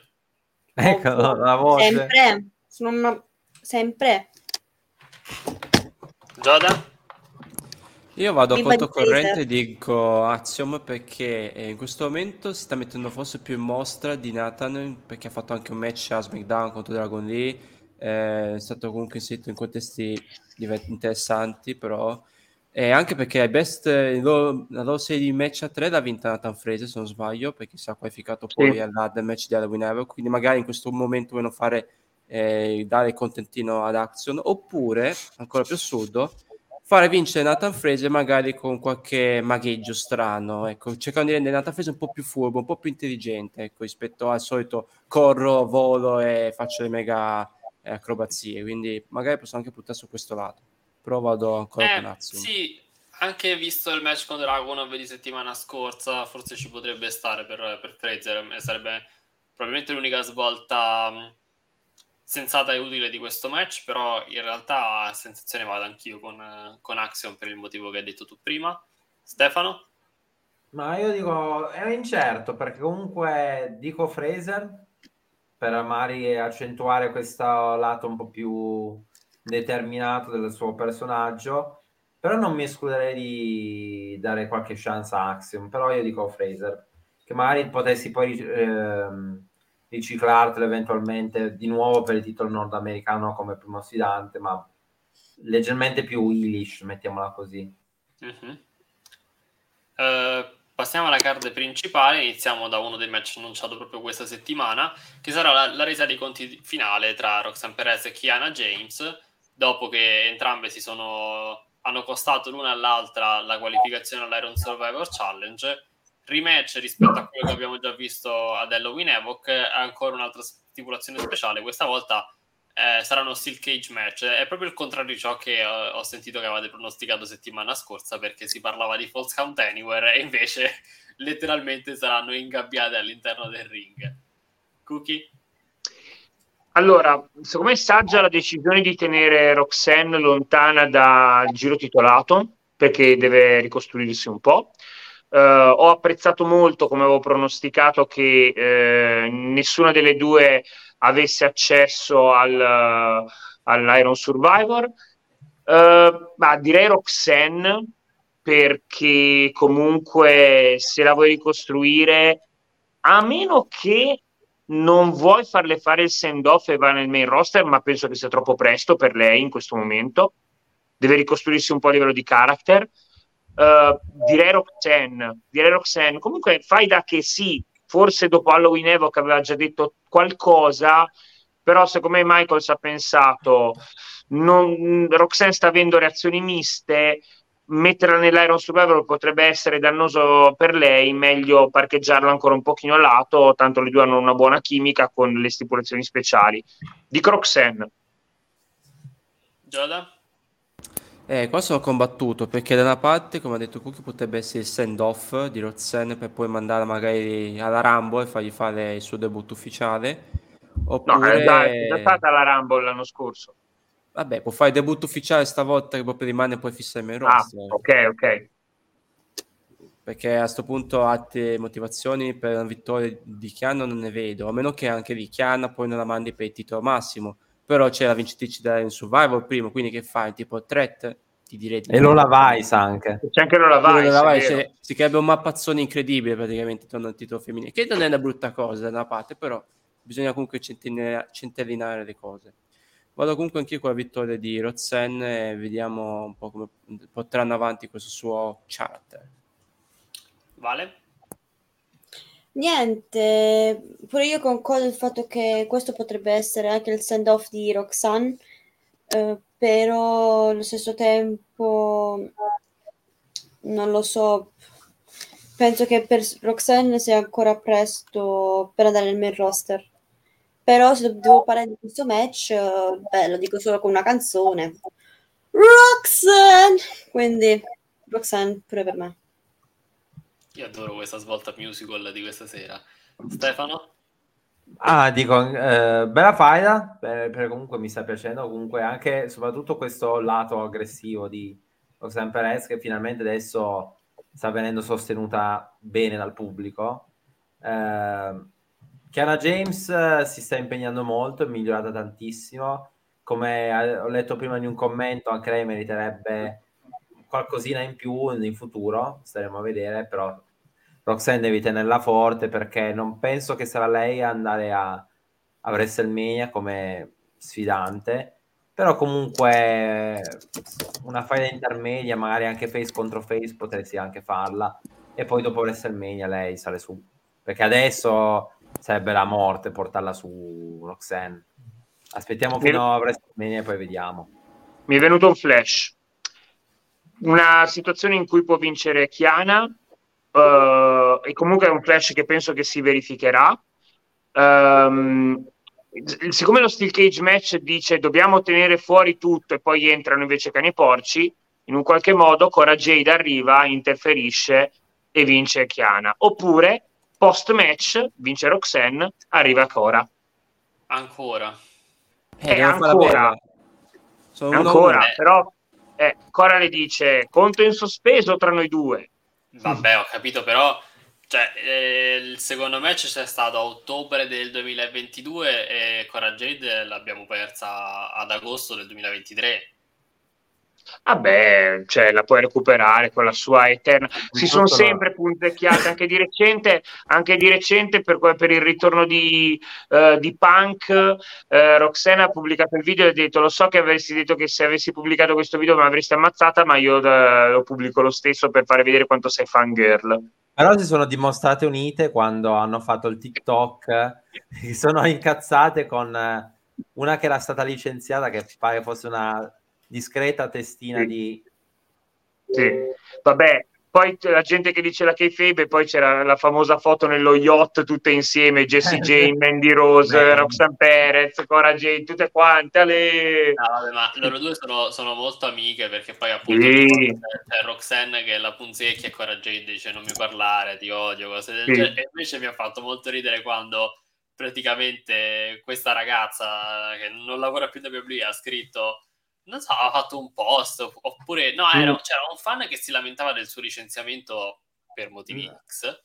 Ecco la voce. Sempre, sono sempre. Giada? Io vado a conto corrente e dico Axiom perché eh, in questo momento si sta mettendo forse più in mostra di Nathan perché ha fatto anche un match a SmackDown contro Dragon Lee, eh, è stato comunque inserito in contesti interessanti però e anche perché ai best, il loro- la loro serie di match a 3 l'ha vinta Nathan Fraser se non sbaglio perché si è qualificato poi al ladder match di Halloween Havoc quindi magari in questo momento vogliono fare eh, dare il contentino ad Action oppure ancora più assurdo fare vincere Nathan Fraser magari con qualche magheggio strano, ecco, cercando di rendere Nathan Fraser un po' più furbo, un po' più intelligente, ecco, rispetto al solito corro, volo e faccio le mega eh, acrobazie, quindi magari posso anche puntare su questo lato, però vado ancora con Eh, Azion. sì, anche visto il match con Dragunov di settimana scorsa, forse ci potrebbe stare per, per Fraser, e sarebbe probabilmente l'unica svolta mh, sensata e utile di questo match, però in realtà a sensazione vado anch'io con, con Axiom per il motivo che hai detto tu prima. Stefano? Ma io dico, è incerto perché comunque dico Fraser per magari accentuare questo lato un po' più determinato del suo personaggio, però non mi escluderei di dare qualche chance a Axiom, però io dico Fraser, che magari potessi poi ehm, riciclartelo eventualmente di nuovo per il titolo nordamericano come primo sfidante, ma leggermente più Ilish, mettiamola così. Mhm. Eh, passiamo alla card principale, iniziamo da uno dei match annunciato proprio questa settimana, che sarà la, la resa dei conti finale tra Roxanne Perez e Kiana James, dopo che entrambe si sono, hanno costato l'una all'altra la qualificazione all'Iron Survivor Challenge. Rematch rispetto a quello che abbiamo già visto ad Halloween Evoc, ancora un'altra stipulazione speciale, questa volta eh, sarà uno steel cage match. È proprio il contrario di ciò che eh, ho sentito che avevate pronosticato settimana scorsa, perché si parlava di false count anywhere e invece <laughs> letteralmente saranno ingabbiate all'interno del ring. Cookie? Allora, secondo me è saggia la decisione di tenere Roxanne lontana dal giro titolato perché deve ricostruirsi un po'. Eh, ho apprezzato molto, come avevo pronosticato, che eh, nessuna delle due avesse accesso al, all'Iron Survivor. Eh, ma direi Roxanne perché comunque se la vuoi ricostruire, a meno che non vuoi farle fare il send off e va nel main roster, ma penso che sia troppo presto per lei in questo momento. Deve ricostruirsi un po' a livello di character. Uh, direi Roxanne, direi Roxanne. Comunque fai da che sì, forse dopo Halloween Evoc aveva già detto qualcosa, però secondo me Michaels ha pensato non, Roxanne sta avendo reazioni miste, metterla nell'Iron Survivor potrebbe essere dannoso per lei, meglio parcheggiarla ancora un pochino a lato, tanto le due hanno una buona chimica con le stipulazioni speciali. Di Roxanne. Giada? Eh, qua sono combattuto perché da una parte, come ha detto Cookie, potrebbe essere il send off di Roxanne per poi mandarla magari alla Rumble e fargli fare il suo debutto ufficiale. No, Oppure... è già, è già stata la Rumble l'anno scorso. Vabbè, può fare il debutto ufficiale stavolta che proprio rimane poi fissare il Ah, ok, ok. Perché a questo punto altre motivazioni per una vittoria di Chiana non ne vedo, a meno che anche di Chiana poi non la mandi per il titolo massimo. Però c'è la vincitrice da Survivor primo, quindi che fai? Tipo threat? Ti direi di E. Lola Vice anche. C'è anche Lola Vice, della è Vice, si creerebbe un mappazzone incredibile praticamente intorno al titolo femminile, che non è una brutta cosa da una parte, però bisogna comunque centellinare le cose. Vado comunque anch'io con la vittoria di Roxanne e vediamo un po' come porteranno avanti questo suo charter. Vale? Niente, pure io concordo il fatto che questo potrebbe essere anche il send off di Roxanne, eh, però allo stesso tempo non lo so. Penso che per Roxanne sia ancora presto per andare nel main roster. Però se devo parlare di questo match, eh, beh, lo dico solo con una canzone. Roxanne! Quindi Roxanne pure per me. Io adoro questa svolta musical di questa sera. Stefano? Ah, dico, eh, bella faida, per- perché comunque mi sta piacendo, comunque anche, soprattutto questo lato aggressivo di Roxanne Perez che finalmente adesso sta venendo sostenuta bene dal pubblico. Eh, Chiara James eh, si sta impegnando molto, è migliorata tantissimo. Come eh, ho letto prima in un commento, anche lei meriterebbe qualcosina in più in futuro, staremo a vedere, però Roxanne devi tenerla forte perché non penso che sarà lei a andare a, a WrestleMania come sfidante, però comunque una faida intermedia, magari anche face contro face potresti anche farla e poi dopo WrestleMania lei sale su, perché adesso sarebbe la morte portarla su Roxanne. Aspettiamo fino a WrestleMania e poi vediamo. Mi è venuto un flash. Una situazione in cui può vincere Chiana, eh, e comunque è un flash che penso che si verificherà. Ehm, siccome lo Steel Cage match dice dobbiamo tenere fuori tutto e poi entrano invece cani e porci, in un qualche modo Cora Jade arriva, interferisce e vince Chiana. Oppure post match vince Roxanne, arriva Cora. Ancora. Eh, ancora, ancora, uno. però eh, Cora le dice conto in sospeso tra noi due. Vabbè, ho capito, però cioè, eh, il secondo match c'è stato a ottobre del 2022 e Cora Jade l'abbiamo persa ad agosto del 2023. Vabbè, cioè, la puoi recuperare con la sua eterna. Si sono sempre punzecchiate anche di recente, anche di recente per, per il ritorno di, eh, di Punk. eh, Roxana ha pubblicato il video e ha detto: Lo so che avresti detto che se avessi pubblicato questo video mi avresti ammazzata, ma io eh, lo pubblico lo stesso per fare vedere quanto sei fangirl. Però si sono dimostrate unite quando hanno fatto il TikTok, <laughs> si sono incazzate con una che era stata licenziata, che pare fosse una discreta testina Sì. di... Sì. Vabbè, poi c'è la gente che dice la kayfabe e poi c'era la famosa foto nello yacht tutte insieme, Jessie <laughs> Jane, Mandy Rose. Roxanne Perez, Cora Jane, tutte quante, ale... No, vabbè, ma loro due sono, sono molto amiche perché poi appunto Sì. c'è, Roxanne che la punzecchia e Cora Jade dice non mi parlare, ti odio, cose del Sì. genere. E invece mi ha fatto molto ridere quando praticamente questa ragazza che non lavora più da WWE ha scritto non so, ha fatto un post oppure no, era- c'era un fan che si lamentava del suo licenziamento per motivi Mm. X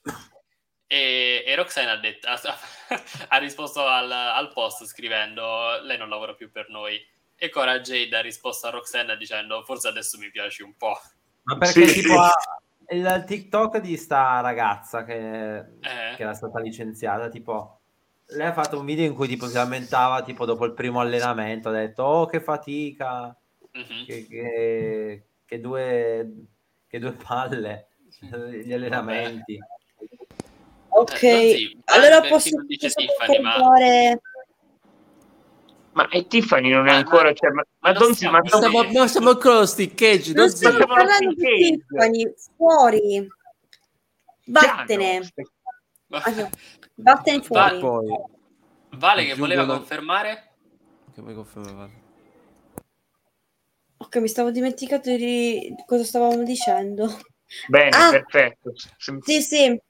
e, e Roxanne ha, detto, ha, <laughs> ha risposto al, al post scrivendo lei non lavora più per noi e Cora Jade ha risposto a Roxanne dicendo forse adesso mi piaci un po'. Ma perché Sì, tipo sì. ha- il TikTok di sta ragazza che, Eh. che era stata licenziata, tipo... Lei ha fatto un video in cui tipo si lamentava tipo dopo il primo allenamento, ha detto oh che fatica, Mhm. che, che- che due, che due palle <laughs> gli allenamenti. Ok, Eh, Donzi, allora posso, non dice posso Tiffany, ma- e Tiffany non è ancora... cioè, ma, ma non ma Ma Don- stiamo, ma stiamo ancora allo Steel Cage, Non non stiamo parlando di. Tiffany, fuori. Vattene. Ah, Vattene <laughs> fuori. Poi, Vale che voleva una- confermare? che vuoi confermare? Ok, mi stavo dimenticato di cosa stavamo dicendo. Bene, Ah! perfetto. Se- Sì, sì.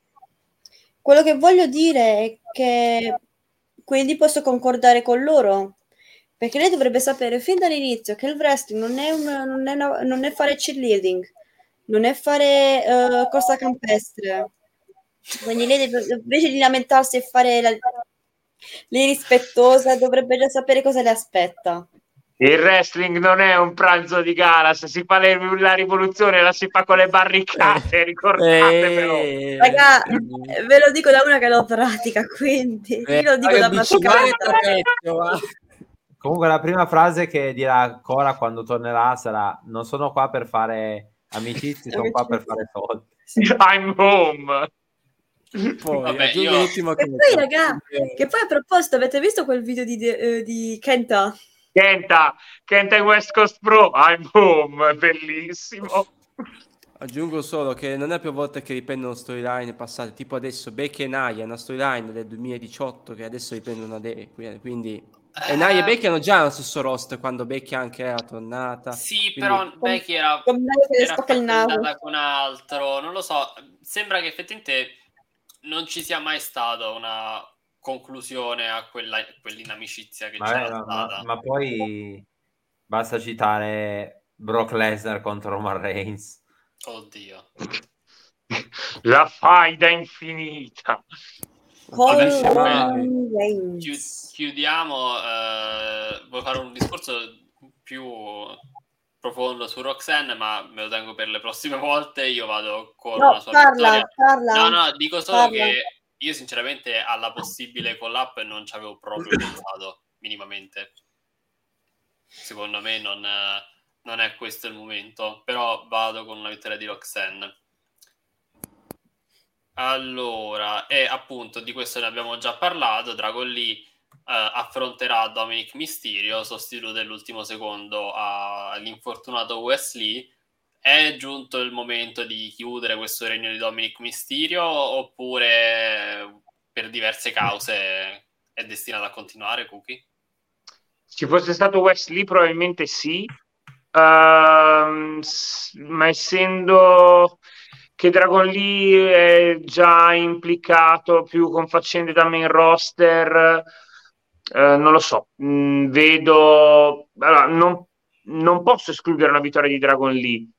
Quello che voglio dire è che quindi posso concordare con loro. Perché lei dovrebbe sapere fin dall'inizio che il wrestling non è, un- non è una- non è fare cheerleading, non è fare eh, corsa campestre. Quindi lei deve- invece di lamentarsi e fare la, l'irrispettosa, dovrebbe già sapere cosa le aspetta. Il wrestling non è un pranzo di gala, se si fa le- la rivoluzione la si fa con le barricate, ricordate però. Eh, Raga, eh, ve lo dico da una che lo pratica, quindi eh, io lo dico da pezzo, va. Comunque la prima frase che dirà Cora quando tornerà sarà non sono qua per fare amicizie, sono qua per fare soldi. <laughs> I'm home. <laughs> Poi Vabbè, io- l'ultima E cosa. poi, raga, che poi a proposito, avete visto quel video di, eh, di Kenta? Kenta, Kenta in West Coast Pro, I'm home, bellissimo. Aggiungo solo che non è più volte che riprendono storyline passate, tipo adesso Becky e Naya, una storyline del 2018 che adesso riprendono a Dere, quindi... E Naya e Becky hanno già lo stesso roster quando Becky anche era tornata. Sì, quindi- però Becky era, era con altro, non lo so, sembra che effettivamente non ci sia mai stata una conclusione a quella, quell'inamicizia che Ma, c'era eh, ma- stata. ma poi basta citare Brock Lesnar contro Roman Reigns. Oddio. La faida infinita. Chi- Reigns. chiudiamo, eh, vuoi fare un discorso più profondo su Roxanne, ma me lo tengo per le prossime volte. Io vado con No, una sua parla, vittoria. parla. No, no, dico solo Parla. che io sinceramente alla possibile collab non ci avevo proprio <laughs> pensato minimamente. Secondo me non, non è questo il momento, però vado con una vittoria di Roxanne. Allora, e appunto di questo ne abbiamo già parlato, Dragon Lee affronterà Dominic Mysterio, sostituto dell'ultimo secondo all'infortunato Wesley. È giunto il momento di chiudere questo regno di Dominic Mysterio oppure per diverse cause è destinato a continuare, Cookie? ci fosse stato Wesley probabilmente sì s- ma essendo che Dragon Lee è già implicato più con faccende da main roster eh, non lo so Mm, vedo allora, non, non posso escludere una vittoria di Dragon Lee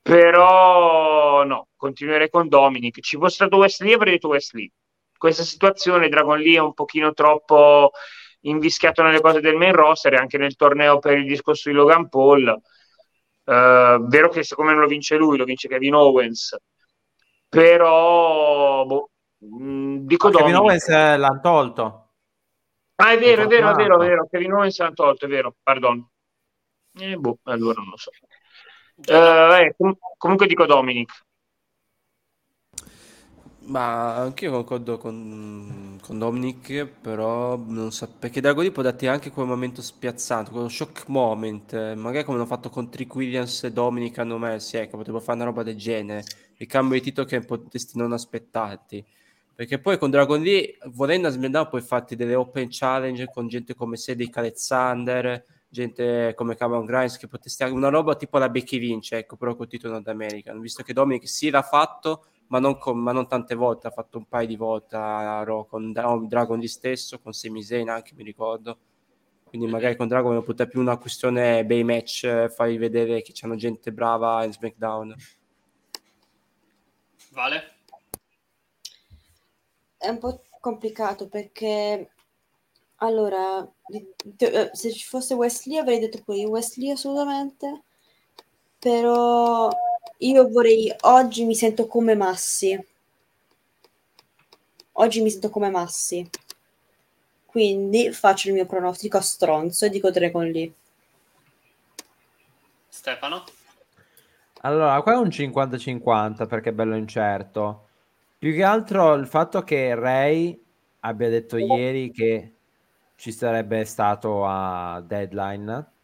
però no, continuerei con Dominic ci fosse stato Wesley avrei detto Wesley questa situazione Dragon Lee è un pochino troppo invischiato nelle cose del main roster e anche nel torneo per il discorso di Logan Paul. Eh, vero che siccome non lo vince lui, lo vince Kevin Owens, però boh, mh, dico Kevin Dominic. Owens eh, l'hanno tolto. Ah, è vero, è vero, è vero, è vero. Kevin Owens l'hanno tolto, è vero, pardon. Eh, boh, allora non lo so. Eh, eh, com- comunque dico Dominic. Ma anch'io concordo con, con Dominic, però non so, perché Dragon Lee può darti anche quel momento spiazzante, quello shock moment, eh, magari come hanno fatto con Trick Williams e Dominic hanno messi, ecco, potrebbero fare una roba del genere, il cambio di titolo che potresti non aspettarti. Perché poi con Dragon Lee, volendo a SmackDown, puoi farti delle open challenge con gente come Cedric Alexander, gente come Cameron Grimes, che potresti anche una roba tipo la Becky Lynch, ecco, però col titolo Nord American, visto che Dominic si era fatto, ma non, con- ma non tante volte, ha fatto un paio di volte a Raw con Dra- Dragon Lee stesso, con Sami Zayn anche, mi ricordo. Quindi magari con Dragon non poteva più una questione bei match, eh, fai vedere che c'hanno gente brava in SmackDown. Vale? È un po' complicato perché allora eh, se ci fosse Wesley avrei detto pure Wesley assolutamente però io vorrei oggi mi sento come Massi oggi mi sento come Massi quindi faccio il mio pronostico a stronzo e dico Dragon Lee Stefano? Allora, qua è un 50-50 perché è bello incerto. Più che altro il fatto che Ray abbia detto ieri che ci sarebbe stato a deadline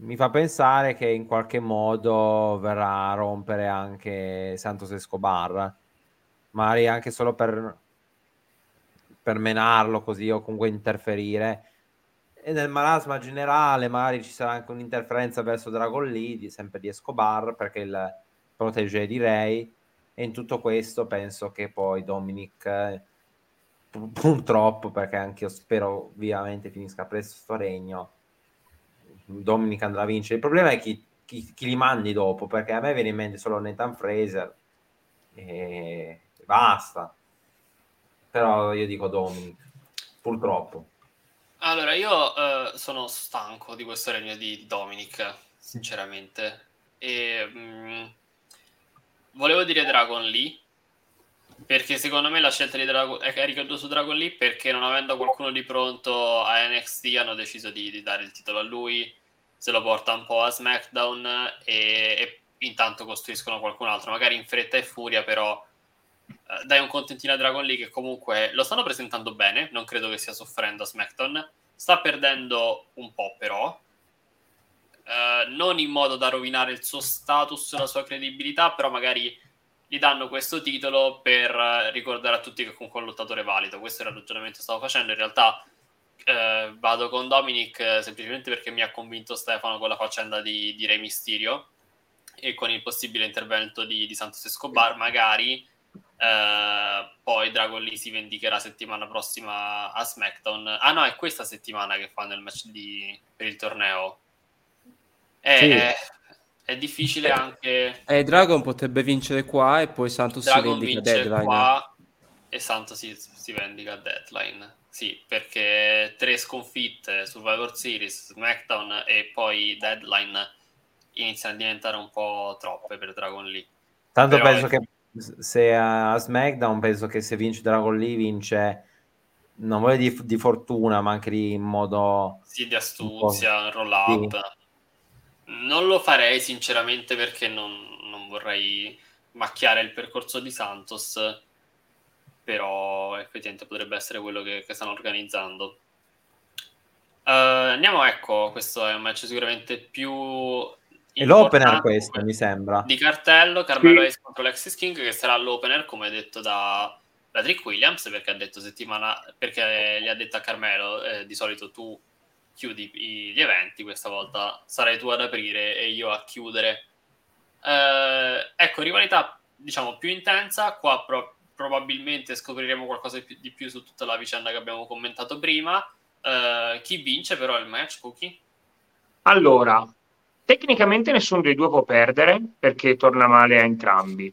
mi fa pensare che in qualche modo verrà a rompere anche Santos Escobar, magari anche solo per, per menarlo così o comunque interferire. E nel marasma generale magari ci sarà anche un'interferenza verso Dragon Lee, sempre di Escobar, perché il protege di Ray. E in tutto questo penso che poi Dominic, eh, pu- purtroppo, perché anche io spero vivamente finisca presto sto regno, Dominic andrà a vincere. Il problema è chi, chi- chi li mandi dopo, perché a me viene in mente solo Nathan Fraser e basta. Però io dico Dominic, purtroppo. Allora, io eh, sono stanco di questo regno di Dominic, sinceramente. E mh, volevo dire Dragon Lee, perché secondo me la scelta di Dragon è ricaduta su Dragon Lee perché non avendo qualcuno di pronto a NXT hanno deciso di, di dare il titolo a lui, se lo porta un po' a SmackDown e, e intanto costruiscono qualcun altro, magari in fretta e furia, però eh, dai un contentino a Dragon Lee che comunque lo stanno presentando bene, non credo che stia soffrendo a SmackDown. sta perdendo un po' però, eh, non in modo da rovinare il suo status la sua credibilità, però magari gli danno questo titolo per eh, ricordare a tutti che comunque è un lottatore valido. Questo era il ragionamento che stavo facendo. In realtà eh, vado con Dominic eh, semplicemente perché mi ha convinto Stefano con la faccenda di, di Re Mysterio e con il possibile intervento di, di Santos Escobar, magari eh, poi Dragon Lee si vendicherà settimana prossima a SmackDown. Ah no, è questa settimana che fanno il match di, per il torneo. È, Sì. è, è difficile anche... Eh, Dragon potrebbe vincere qua e poi Santos si Dragon vendica a deadline. qua e Santos si, si vendica a deadline. Sì, perché tre sconfitte, Survivor Series, SmackDown e poi deadline iniziano a diventare un po' troppe per Dragon Lee. Tanto Però penso è- che se a SmackDown penso che se vince Dragon Lee vince non voglio di, di fortuna ma anche di in modo Sì, di astuzia, roll up. Non lo farei sinceramente perché non, non vorrei macchiare il percorso di Santos, però effettivamente potrebbe essere quello che, che stanno organizzando. Eh, andiamo, ecco, questo è un match sicuramente più è l'opener questo mi sembra di cartello, Carmelo Sì. Hayes contro Lexis King che sarà l'opener come detto da, da Trick Williams perché ha detto settimana perché gli ha detto a Carmelo eh, di solito tu chiudi gli eventi questa volta sarai tu ad aprire e io a chiudere Eh, ecco rivalità diciamo più intensa qua pro- probabilmente scopriremo qualcosa di più, di più su tutta la vicenda che abbiamo commentato prima Eh, chi vince però il match Cookie? Allora, tecnicamente nessuno dei due può perdere perché torna male a entrambi.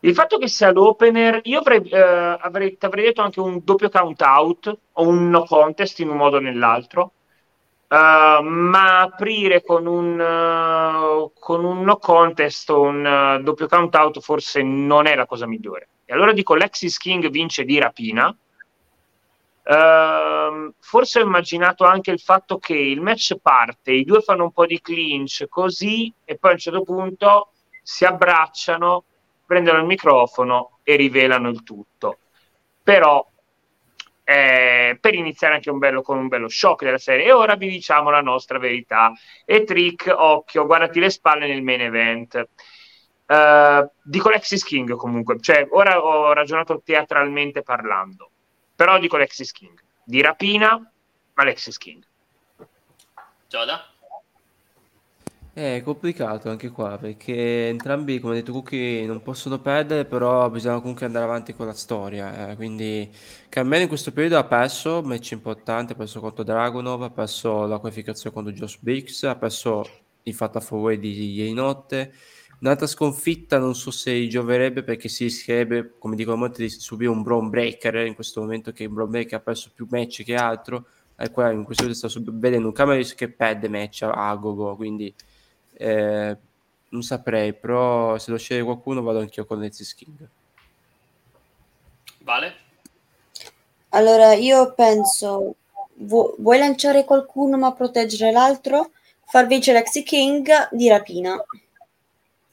Il fatto che sia l'opener, io avrei, eh, avrei, avrei detto anche un doppio count out o un no contest in un modo o nell'altro, Eh, ma aprire con un, eh, con un no contest o un eh, doppio count out forse non è la cosa migliore. E allora dico Lexis King vince di rapina. Ehm, forse ho immaginato anche il fatto che il match parte, i due fanno un po' di clinch così e poi a un certo punto si abbracciano, prendono il microfono e rivelano il tutto. Però eh, per iniziare anche un bello, con un bello shock della serie. E ora vi diciamo la nostra verità. E Trick, occhio, guardati le spalle nel main event. Eh, dico Lexis King comunque, cioè ora ho ragionato teatralmente parlando, però dico Lexis King. Di rapina, ma Lexis King. Gioda? È complicato anche qua perché entrambi, come ha detto Cookie, non possono perdere, però bisogna comunque andare avanti con la storia. eh, Quindi Carmelo in questo periodo ha perso match importante, ha perso contro Dragunov, ha perso la qualificazione contro Josh Briggs, ha perso il Fatal 4 di ieri notte. Un'altra sconfitta non so se gli gioverebbe perché si rischierebbe, come dicono molti, di subire un Braun Breaker in questo momento che il Braun Breaker ha perso più match che altro. E qua in questo momento sta sub- vedendo un Cameron che perde match a, a go-go, quindi eh, non saprei, però se devo scegliere qualcuno vado anch'io con Lexis King. Vale? Allora, io penso, vu- vuoi lanciare qualcuno ma proteggere l'altro? Far vincere Lexi King di rapina.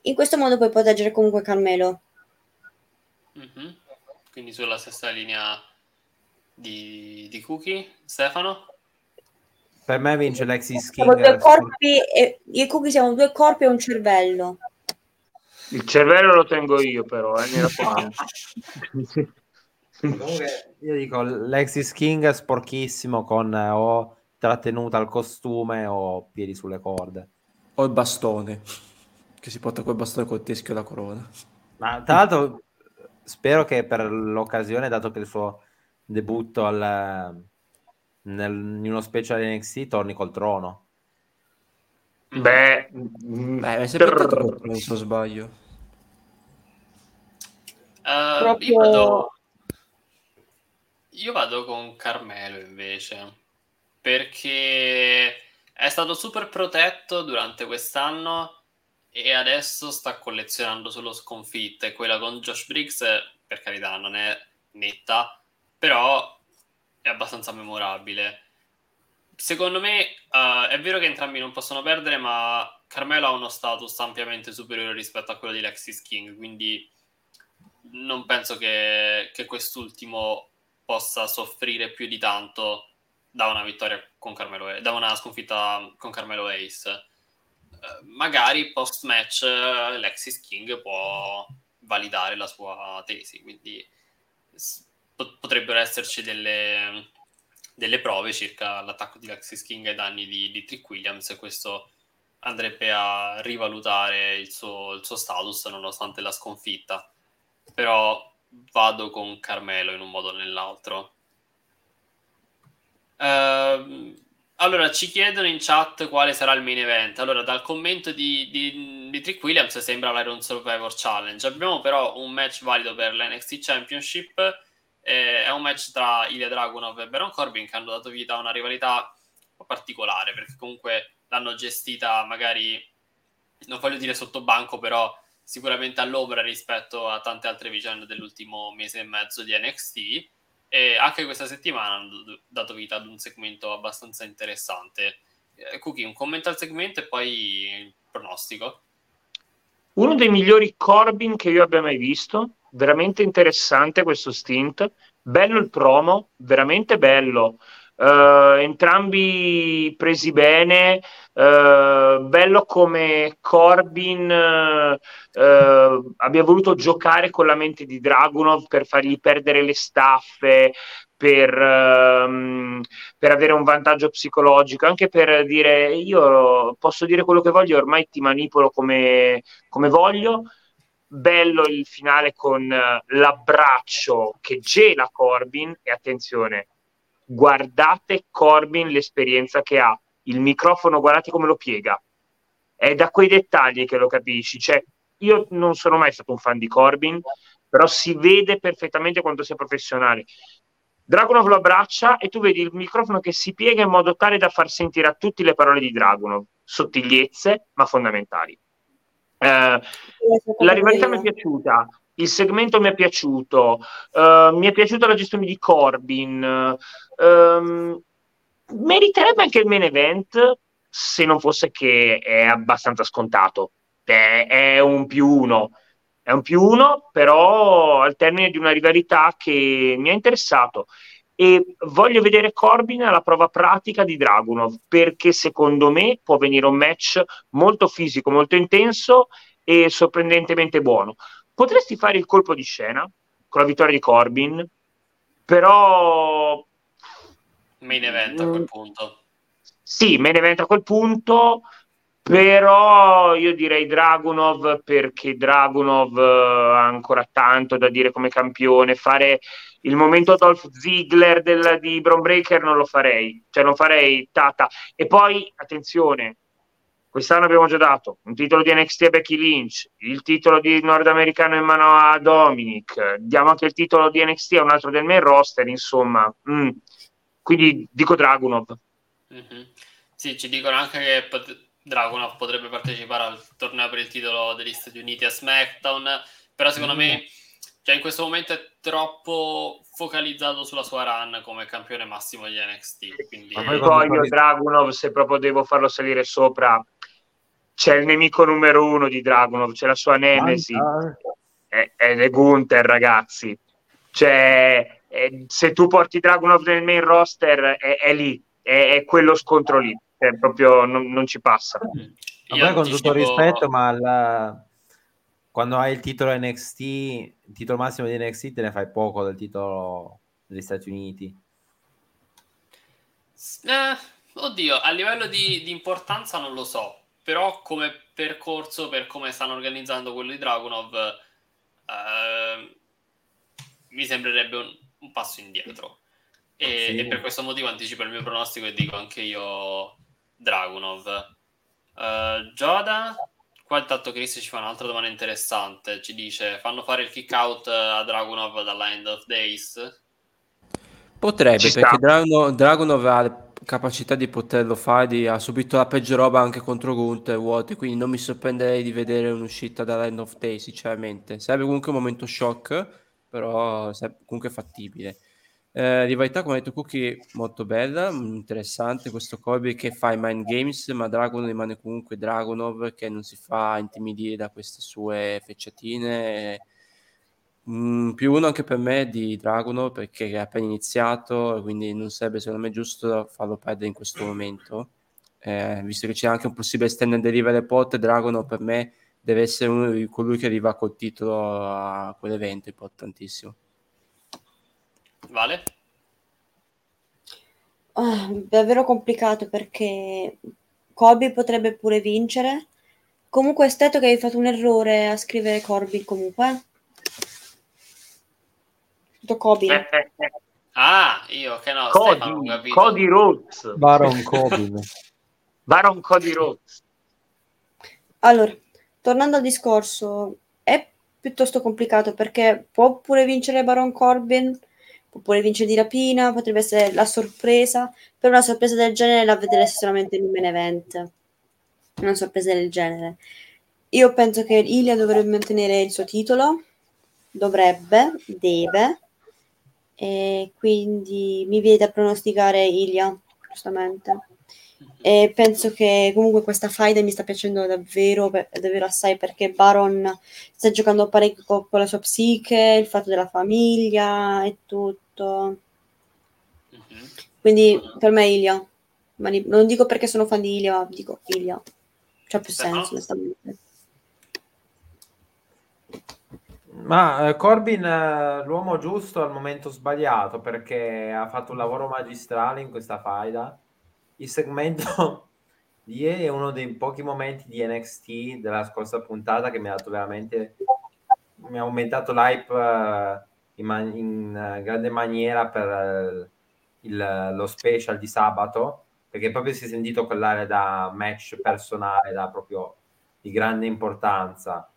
In questo modo puoi proteggere comunque Carmelo. Mhm. Quindi sulla stessa linea di, di Cookie, Stefano? Per me vince Lexis Siamo King due corpi e io e Cookie siamo due corpi e un cervello. Il cervello lo tengo io però, eh, mi raccomando. Comunque, io dico Lexis King sporchissimo con eh, o trattenuta al costume o piedi sulle corde. O il bastone, che si porta quel bastone col teschio e la corona. Ma tra l'altro spero che per l'occasione, dato che il suo debutto al, nel, in uno special NXT, torni col trono. Beh, stato col trono, se non sbaglio. Eh, Proprio- io, vado, io vado con Carmelo invece, perché è stato super protetto durante quest'anno e adesso sta collezionando solo sconfitte. Quella con Josh Briggs, per carità, non è netta, però è abbastanza memorabile. Secondo me eh, è vero che entrambi non possono perdere, ma Carmelo ha uno status ampiamente superiore rispetto a quello di Lexis King, quindi non penso che, che quest'ultimo possa soffrire più di tanto da una vittoria con Carmelo, da una sconfitta con Carmelo Ace. Eh, magari post match eh, Lexis King può validare la sua tesi, quindi potrebbero esserci delle, delle prove circa l'attacco di Lexis King ai danni di, di Trick Williams e questo andrebbe a rivalutare il suo, il suo status nonostante la sconfitta. Però vado con Carmelo in un modo o nell'altro. Uh, allora, ci chiedono in chat quale sarà il main event. Allora, dal commento di, di, di Trick Williams sembra l'Iron Survivor Challenge. Abbiamo però un match valido per l'NXT Championship. Eh, è un match tra Ilya Dragunov e Baron Corbin che hanno dato vita a una rivalità un po' particolare perché comunque l'hanno gestita magari, non voglio dire sotto banco, però sicuramente all'ombra rispetto a tante altre vicende dell'ultimo mese e mezzo di NXT e anche questa settimana hanno dato vita ad un segmento abbastanza interessante. Eh, Cookie, un commento al segmento e poi il pronostico. Uno dei migliori Corbin che io abbia mai visto, veramente interessante questo stint, bello il promo, veramente bello. Uh, entrambi presi bene, uh, bello come Corbin uh, abbia voluto giocare con la mente di Dragunov per fargli perdere le staffe, per, um, per, avere un vantaggio psicologico, anche per dire io posso dire quello che voglio, ormai ti manipolo come, come voglio. Bello il finale con l'abbraccio che gela Corbin e attenzione, guardate Corbin l'esperienza che ha, il microfono, guardate come lo piega. È da quei dettagli che lo capisci. Cioè, io non sono mai stato un fan di Corbin, però si vede perfettamente quanto sia professionale. Dragunov lo abbraccia e tu vedi il microfono che si piega in modo tale da far sentire a tutti le parole di Dragunov, sottigliezze ma fondamentali. Eh, la rivalità mi è piaciuta, il segmento mi è piaciuto, uh, mi è piaciuta la gestione di Corbin, uh, meriterebbe anche il main event se non fosse che è abbastanza scontato, è, è un più uno, è un più uno, però al termine di una rivalità che mi ha interessato e voglio vedere Corbin alla prova pratica di Dragunov perché secondo me può venire un match molto fisico, molto intenso e sorprendentemente buono. Potresti fare il colpo di scena con la vittoria di Corbin, però... Main event a quel punto. Sì, main event a quel punto, però io direi Dragunov perché Dragunov eh, ha ancora tanto da dire come campione. Fare il momento Dolph Ziggler del, di Bron Breaker non lo farei, cioè non farei tata. E poi, attenzione, Quest'anno abbiamo già dato un titolo di NXT a Becky Lynch, il titolo di nordamericano in mano a Dominic, diamo anche il titolo di NXT a un altro del main roster, insomma. Mm. Quindi dico Dragunov. Mm-hmm. Sì, ci dicono anche che pot- Dragunov potrebbe partecipare al torneo per il titolo degli Stati Uniti a SmackDown, però secondo mm. me cioè in questo momento è troppo focalizzato sulla sua run come campione massimo di NXT. Quindi... Ma poi io Dragunov, se proprio devo farlo salire sopra, c'è il nemico numero uno di Dragunov, c'è la sua nemesi, ed è Gunther, ragazzi. Cioè, è, se tu porti Dragunov nel main roster, è, è lì, è, è, quello scontro lì, è proprio non, non ci passa. Ma poi con tutto il rispetto, ma la... quando hai il titolo NXT, il titolo massimo di NXT, te ne fai poco del titolo degli Stati Uniti. Eh, oddio, a livello di, di importanza non lo so però come percorso per come stanno organizzando quello di Dragunov eh, mi sembrerebbe un, un passo indietro e, sì. e, per questo motivo anticipo il mio pronostico e dico anche io Dragunov. Uh, Joda? Qua intanto Chris ci fa un'altra domanda interessante. Ci dice fanno fare il kick out a Dragunov dalla End of Days? Potrebbe perché Dragunov, Dragunov ha capacità di poterlo fare, di, ha subito la peggio roba anche contro Gunther Watt, quindi non mi sorprenderei di vedere un'uscita dall'end of day, sinceramente. Sarebbe comunque un momento shock, però sarebbe comunque fattibile. Eh, rivalità, come ha detto Cookie, molto bella, interessante questo Corby che fa i mind games, ma Dragon rimane comunque Dragonov che non si fa intimidire da queste sue fecciatine. Mm, più uno anche per me di Dragunov perché è appena iniziato, quindi non sarebbe secondo me giusto farlo perdere in questo momento. Eh, visto che c'è anche un possibile stand delivery pot, Dragunov per me deve essere uno di colui che arriva col titolo a quell'evento importantissimo. Vale? Ah, davvero complicato perché Kobe potrebbe pure vincere. Comunque è stato che hai fatto un errore a scrivere Corbin comunque. Tutto Kobe. Eh, eh, eh. Ah, io che no, Stefano, Cody, capito. Cody Rhodes. Baron Corbin. <laughs> Baron Cody Rhodes. Allora, tornando al discorso, è piuttosto complicato perché può pure vincere Baron Corbin, può pure vincere di rapina, potrebbe essere la sorpresa. Per una sorpresa del genere la vedrei solamente in un main event. Una sorpresa del genere. Io penso che Ilya dovrebbe mantenere il suo titolo, dovrebbe, deve, e quindi mi viene da pronosticare Ilya, giustamente. E penso che comunque questa faida mi sta piacendo davvero, davvero assai perché Baron sta giocando parecchio co- con la sua psiche, il fatto della famiglia e tutto. Mhm. Quindi per me Ilya. Ma non dico perché sono fan di Ilya, ma dico Ilya. C'ha più Stefano? senso, onestamente. Ma eh, Corbin, eh, l'uomo giusto al momento sbagliato perché ha fatto un lavoro magistrale in questa faida. Il segmento <laughs> di ieri è uno dei pochi momenti di NXT della scorsa puntata che mi ha dato veramente mi ha aumentato l'hype eh, in, man- in, eh, grande maniera per eh, il- lo special di sabato perché proprio si è sentito quell'area da match personale da proprio di grande importanza.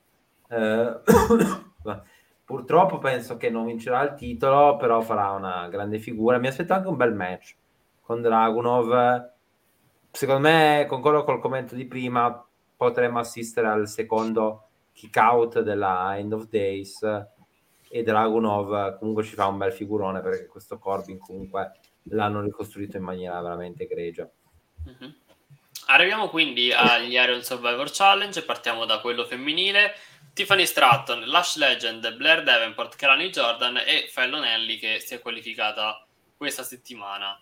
<coughs> Purtroppo penso che non vincerà il titolo però farà una grande figura. Mi aspetto anche un bel match con Dragunov secondo me concordo col commento di prima potremmo assistere al secondo kick out della End of Days e Dragunov comunque ci fa un bel figurone perché questo Corbin comunque l'hanno ricostruito in maniera veramente egregia Mhm. Arriviamo quindi agli Iron Survivor Challenge, partiamo da quello femminile. Tiffany Stratton, Lash Legend, Blair Davenport, Kelani Jordan e Fallon Ellie che si è qualificata questa settimana.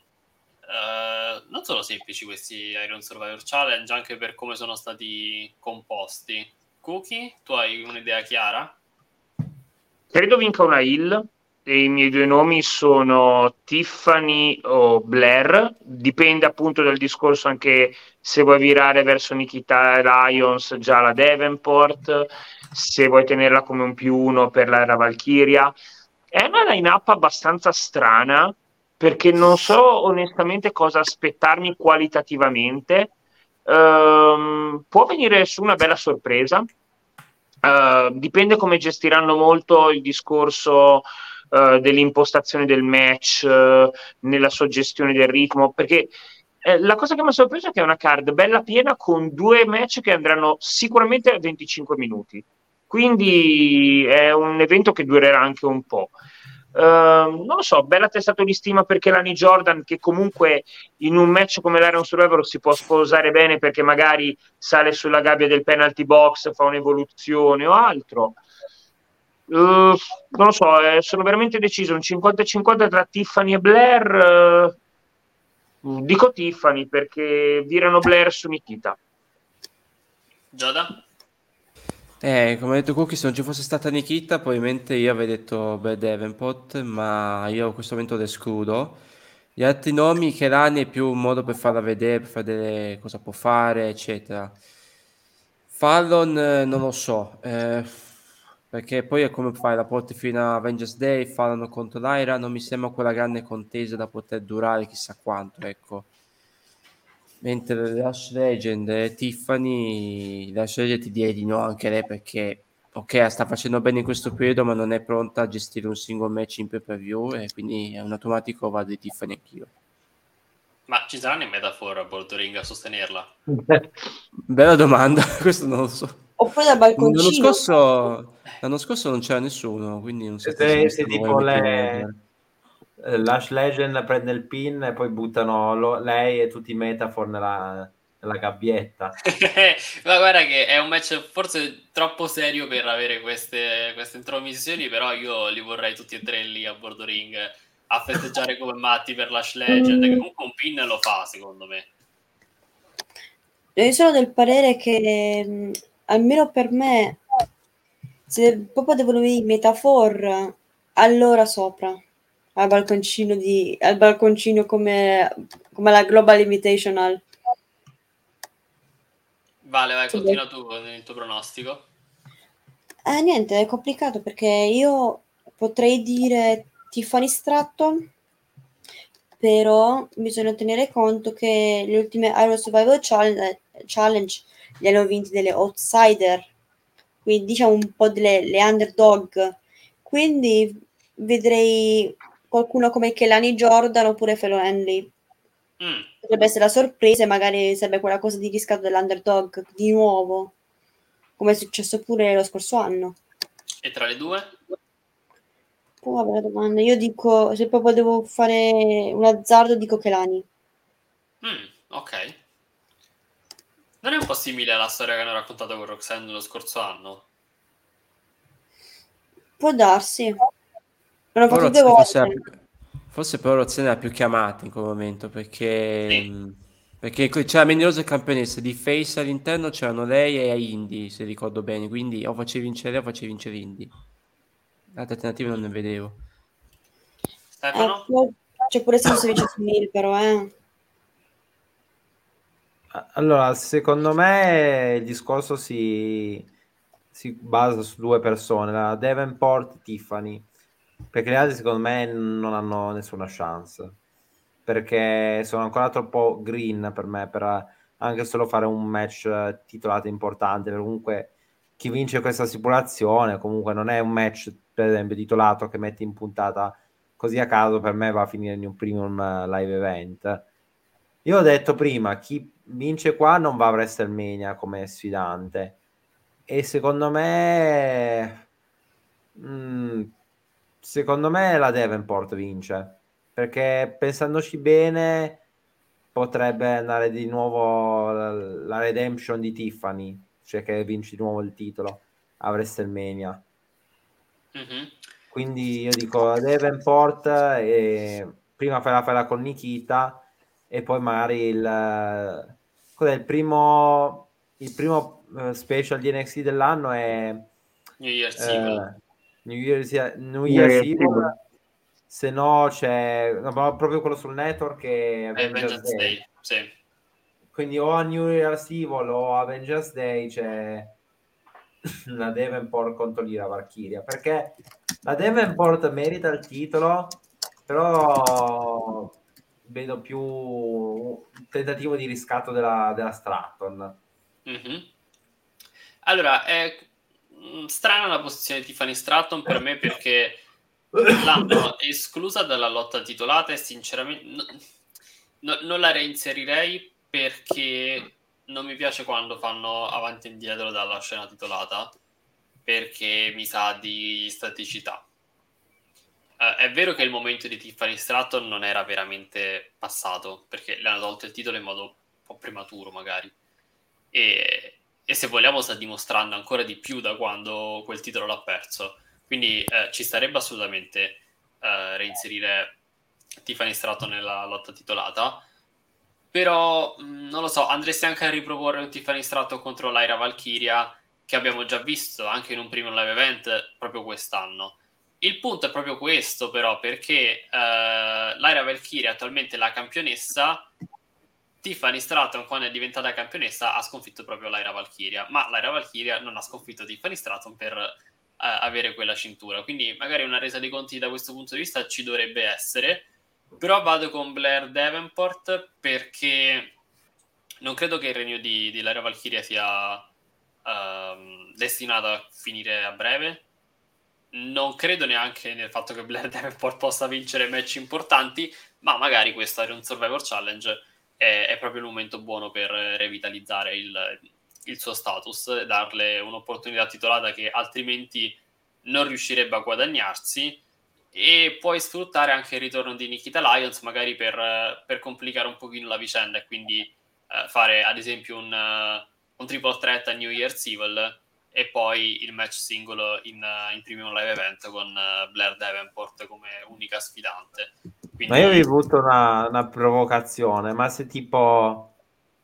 Eh, non sono semplici questi Iron Survivor Challenge anche per come sono stati composti. Cookie, tu hai un'idea chiara? Credo vinca una Hill i miei due nomi sono Tiffany o Blair. Dipende appunto dal discorso anche se vuoi virare verso Nikita Lions già la Davenport, se vuoi tenerla come un più uno per la Valkyria. È una line-up abbastanza strana perché non so onestamente cosa aspettarmi qualitativamente. Ehm, può venire su una bella sorpresa. Uh, dipende come gestiranno molto il discorso uh, dell'impostazione del match uh, nella suggestione del ritmo perché eh, la cosa che mi ha sorpreso è che è una card bella piena con due match che andranno sicuramente a 25 minuti quindi è un evento che durerà anche un po' Uh, non lo so, bella testato di stima perché Lani Jordan, che comunque in un match come l'Iron Survivor si può sposare bene perché magari sale sulla gabbia del penalty box, fa un'evoluzione o altro. Uh, non lo so, eh, sono veramente deciso un 50-50 tra Tiffany e Blair. Uh, dico Tiffany perché virano Blair su Nikita. Giada? Eh, come ha detto Cookie, se non ci fosse stata Nikita, probabilmente io avrei detto Bad Davenport, ma io a questo momento lo escludo. Gli altri nomi, Kerani è più un modo per farla vedere, per vedere cosa può fare, eccetera. Fallon eh, non lo so, eh, perché poi è come fare la porti fino a Avengers Day, Fallon contro l'Aira, non mi sembra quella grande contesa da poter durare chissà quanto, ecco. Mentre Lash Legend e Tiffany, Lash Legend ti direi di no anche lei perché, ok, sta facendo bene in questo periodo, ma non è pronta a gestire un single match in pay per view e quindi è un automatico vado di Tiffany anch'io. Ma ci saranno in metafor a Bordo Ring a sostenerla? <laughs> Bella domanda, <laughs> questo non lo so. Oppure dal L'anno balconcino. scorso, l'anno scorso non c'era nessuno, quindi non so se, se tipo le, mettere. Eh, Lash Legend prende il pin e poi buttano lo- lei e tutti i metafor nella, nella gabbietta. <laughs> Ma guarda che è un match forse troppo serio per avere queste, queste intromissioni, però io li vorrei tutti e tre lì a bordo ring a festeggiare come matti per Lash Legend, che comunque un pin lo fa secondo me. Io sono del parere che mh, almeno per me, se proprio devono venire i metafor, allora sopra al balconcino, di, al balconcino come, come la Global Invitational. Vale, vai, continua tu con il tuo pronostico. Eh, niente, è complicato perché io potrei dire Tiffany Stratton, però bisogna tenere conto che le ultime Iron Survival Challenge, Challenge le hanno vinte delle outsider, quindi diciamo un po' delle le underdog. Quindi vedrei qualcuno come Kelani Jordan oppure Felo Henley. Mm. Potrebbe essere la sorpresa e magari sarebbe quella cosa di riscatto dell'underdog di nuovo, come è successo pure lo scorso anno. E tra le due? Poi vabbè, domanda. Io dico, se proprio devo fare un azzardo, dico Kelani. Mm, ok. Non è un po' simile alla storia che hanno raccontato con Roxanne lo scorso anno? Può darsi. L'hanno Però fatto due volte. più- forse però Roxanne era più chiamata in quel momento perché, mh, perché c'era Mendelosa campionessa di Face all'interno, c'erano lei e Indy, se ricordo bene, quindi o facevi vincere lei o facevi vincere Indy. Altre alternative non ne vedevo. Stefano? Eh, c'è pure senso vice Smil, però, eh. Allora, secondo me il discorso si, si basa su due persone, la Davenport e Tiffany, perché le altre secondo me non hanno nessuna chance, perché sono ancora troppo green per me, per anche solo fare un match titolato importante, comunque chi vince questa stipulazione comunque non è un match, per esempio, titolato che metti in puntata così a caso, per me va a finire in un premium eh, live event. Io ho detto prima, chi vince qua non va a WrestleMania come sfidante. E secondo me, mm, secondo me la Davenport vince. Perché pensandoci bene, potrebbe andare di nuovo la, redemption di Tiffany, cioè che vince di nuovo il titolo a WrestleMania. Mhm. Quindi io dico la Davenport e prima fai la fai con Nikita e poi magari il, cos'è, il primo il primo eh, special di NXT dell'anno è New Year's eh, Evil. New Year's, New New Year's Year's Evil. Evil. se no c'è no, proprio quello sul network che è Eh, Avengers Day. Day, sì. quindi o a New Year's Evil o Avengers Day c'è la <laughs> Davenport contro l'Ira Valkyria perché la Davenport merita il titolo però vedo più un tentativo di riscatto della, della Stratton Mhm. Allora, mm, strana la posizione di Tiffany Stratton per me perché l'hanno esclusa dalla lotta titolata e sinceramente no- no- non la reinserirei perché non mi piace quando fanno avanti e indietro dalla scena titolata perché mi sa di staticità. Eh, è vero che il momento di Tiffany Stratton non era veramente passato perché le hanno tolto il titolo in modo un po' prematuro magari e, e se vogliamo sta dimostrando ancora di più da quando quel titolo l'ha perso. Quindi eh, ci starebbe assolutamente eh, reinserire Tiffany Stratton nella lotta titolata. Però mh, non lo so, andresti anche a riproporre un Tiffany Stratton contro Lyra Valkyria che abbiamo già visto anche in un primo live event proprio quest'anno. Il punto è proprio questo, però, perché eh, Lyra Valkyria attualmente è la campionessa Tiffany Stratton, quando è diventata campionessa, ha sconfitto proprio Lyra Valkyria, ma Lyra Valkyria non ha sconfitto Tiffany Stratton per eh, avere quella cintura. Quindi magari una resa dei conti da questo punto di vista ci dovrebbe essere. Però vado con Blair Davenport perché non credo che il regno di, di Lyra Valkyria sia ehm, destinato a finire a breve. Non credo neanche nel fatto che Blair Davenport possa vincere match importanti, ma magari questo era un Survivor Challenge è, è proprio il momento buono per revitalizzare il, il suo status darle un'opportunità titolata che altrimenti non riuscirebbe a guadagnarsi e puoi sfruttare anche il ritorno di Nikita Lyons magari per, per complicare un pochino la vicenda e quindi eh, fare ad esempio un, uh, un triple threat a New Year's Evil e poi il match singolo in, uh, in premium live event con uh, Blair Davenport come unica sfidante. Quindi... Ma io vi butto una, una provocazione, ma se tipo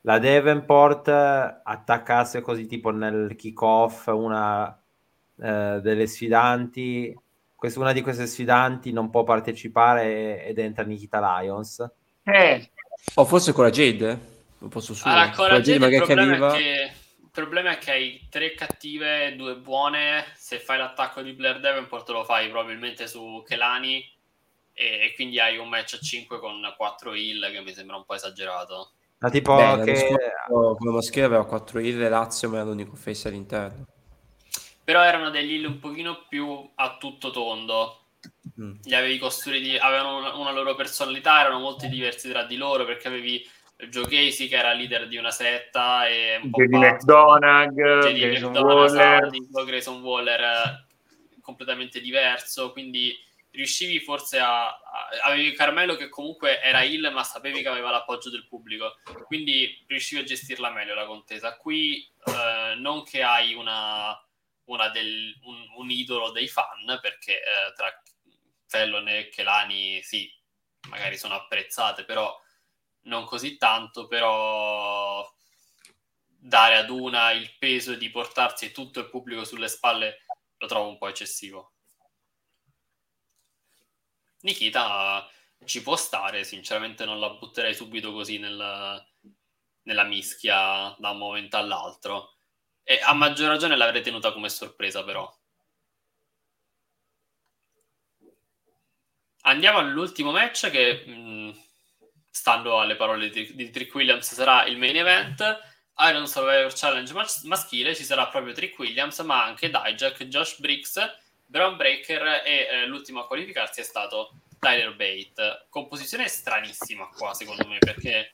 la Davenport attaccasse così tipo nel kick-off una eh, delle sfidanti, questa, una di queste sfidanti non può partecipare ed entra Nikita Lions. Eh. O forse con la Jade? Un po' su su. Allora, con la Jade il magari che problema, arriva... è che, il problema è che hai tre cattive due buone. Se fai l'attacco di Blair Davenport lo fai probabilmente su Kelani e, e quindi hai un match a 5 con 4 heal che mi sembra un po' esagerato. Ma tipo Beh, che... scorso come maschile aveva 4 heal e Lazio ma era l'unico face all'interno. Però erano degli heal un pochino più a tutto tondo. Mm. Li avevi costruiti, avevano una, una loro personalità, erano molto diversi tra di loro perché avevi Joe Casey che era leader di una setta e un po' pazzo. McDonagh, Grayson McDonagh, Waller. Sadico, Grayson Waller eh, completamente diverso, quindi riuscivi forse a, a- avevi Carmelo che comunque era il ma sapevi che aveva l'appoggio del pubblico, quindi riuscivi a gestirla meglio la contesa. Qui eh, non che hai una, una del, un, un idolo dei fan, perché eh, tra Fellon e Kelani sì, magari sono apprezzate, però non così tanto, però dare ad una il peso di portarsi tutto il pubblico sulle spalle lo trovo un po' eccessivo. Nikita ci può stare, sinceramente non la butterei subito così nel- nella mischia da un momento all'altro. E a maggior ragione l'avrei tenuta come sorpresa, però. Andiamo all'ultimo match che, mh, stando alle parole di, di Trick Williams, sarà il main event. Iron Survivor Challenge mas- maschile ci sarà proprio Trick Williams, ma anche Dijak, Josh Briggs, Brown Breaker e eh, l'ultimo a qualificarsi è stato Tyler Bate. Composizione stranissima qua, secondo me, perché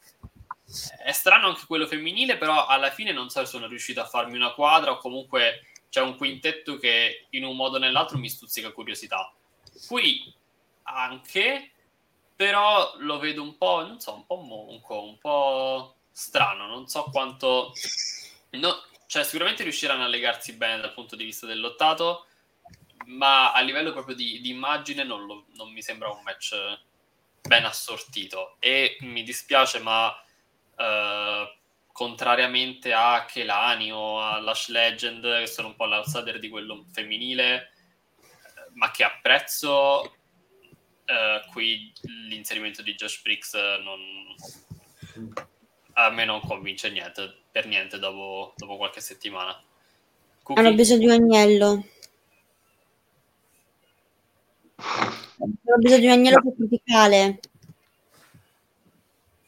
è strano anche quello femminile, però alla fine non so se sono riuscito a farmi una quadra o comunque c'è un quintetto che in un modo o nell'altro mi stuzzica curiosità. Qui anche, però lo vedo un po', non so, un po' monco, un po' strano, non so quanto... No, cioè sicuramente riusciranno a legarsi bene dal punto di vista del lottato, ma a livello proprio di, di immagine non, lo- non mi sembra un match ben assortito e mi dispiace ma eh, contrariamente a Kelani o a Lash Legend che sono un po' l'outsider di quello femminile eh, ma che apprezzo eh, qui l'inserimento di Josh Briggs eh, non, a me non convince niente per niente dopo, dopo qualche settimana Cookie? Hanno bisogno di un agnello. Hanno bisogno di un agnello sacrificale.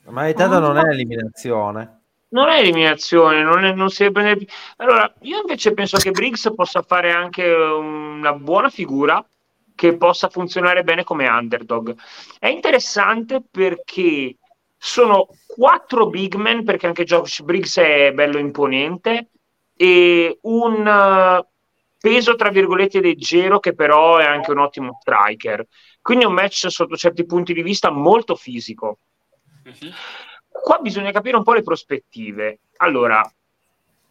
Ma intanto non è eliminazione. Non è eliminazione, non, è, non si deve prendere... Allora, io invece penso che Briggs possa fare anche una buona figura che possa funzionare bene come underdog. È interessante perché sono quattro big men, perché anche Josh Briggs è bello imponente, e un peso, tra virgolette, leggero, che però è anche un ottimo striker. Quindi è un match sotto certi punti di vista molto fisico. Mhm. Qua bisogna capire un po' le prospettive. Allora,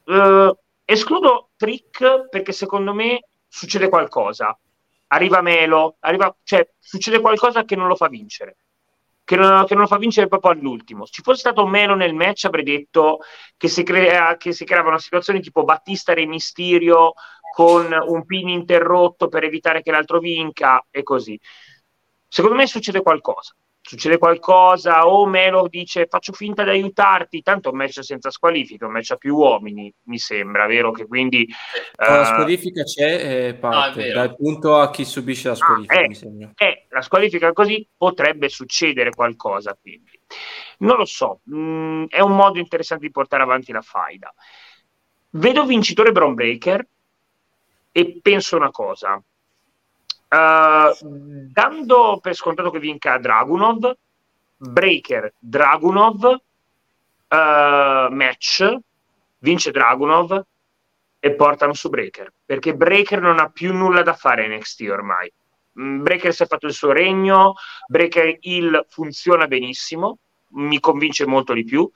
eh, escludo Trick perché secondo me succede qualcosa. Arriva Melo, arriva, cioè succede qualcosa che non lo fa vincere. Che non, che non lo fa vincere proprio all'ultimo. Se ci fosse stato Melo nel match, avrei detto che si, crea, che si creava una situazione tipo Battista Re Mysterio con un pin interrotto per evitare che l'altro vinca e così. Secondo me succede qualcosa. Succede qualcosa, o Melo dice faccio finta di aiutarti, tanto è un match senza squalifica, un match a più uomini, mi sembra, vero? Che quindi La eh, squalifica c'è e parte Ah, dal punto a chi subisce la squalifica, eh. mi sembra. eh, la squalifica così potrebbe succedere qualcosa. Quindi non lo so, mm, è un modo interessante di portare avanti la faida. Vedo vincitore Brown Breaker e penso una cosa. Uh, dando per scontato che vinca Dragunov, Breaker, Dragunov, uh, match, vince Dragunov e portano su Breaker perché Breaker non ha più nulla da fare in NXT ormai. Mm, Breaker si è fatto il suo regno, Breaker Hill funziona benissimo, mi convince molto di più.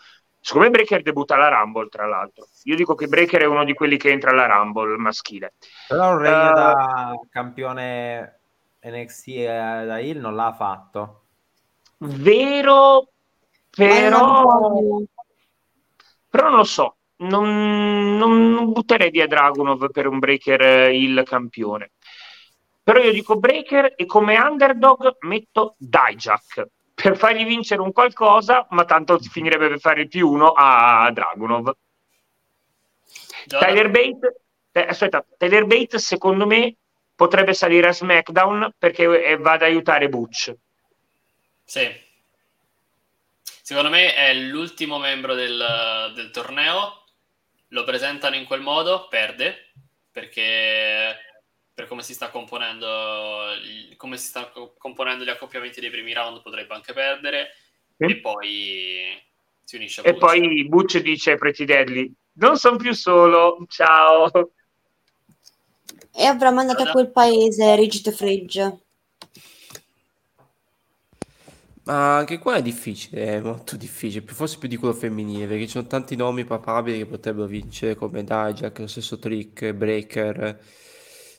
Secondo me Breaker debutta alla Rumble, tra l'altro. Io dico che Breaker è uno di quelli che entra alla Rumble maschile. Però un regno Eh, da campione NXT e da Hill non l'ha fatto. Vero, però, però non lo so. Non, non- non butterei via Dragunov per un Breaker eh, il campione. Però io dico Breaker e come underdog metto Dijak per fargli vincere un qualcosa, ma tanto finirebbe per fare il più uno a Dragunov. Tyler Bate, eh, aspetta, Tyler Bate secondo me potrebbe salire a SmackDown perché eh, va ad aiutare Butch. Sì. Secondo me è l'ultimo membro del, del torneo. Lo presentano in quel modo, perde perché per come si sta componendo come si sta co- componendo gli accoppiamenti dei primi round potrebbe anche perdere Sì. e poi si unisce a E Butch. poi Butch dice ai Pretty Deadly: Non sono più solo, ciao. E avrà mandato a quel paese Rigid Fridge. Ma anche qua è difficile, è molto difficile, più- forse più di quello femminile, perché ci sono tanti nomi papabili che potrebbero vincere, come Dijak, lo stesso Trick, Breaker.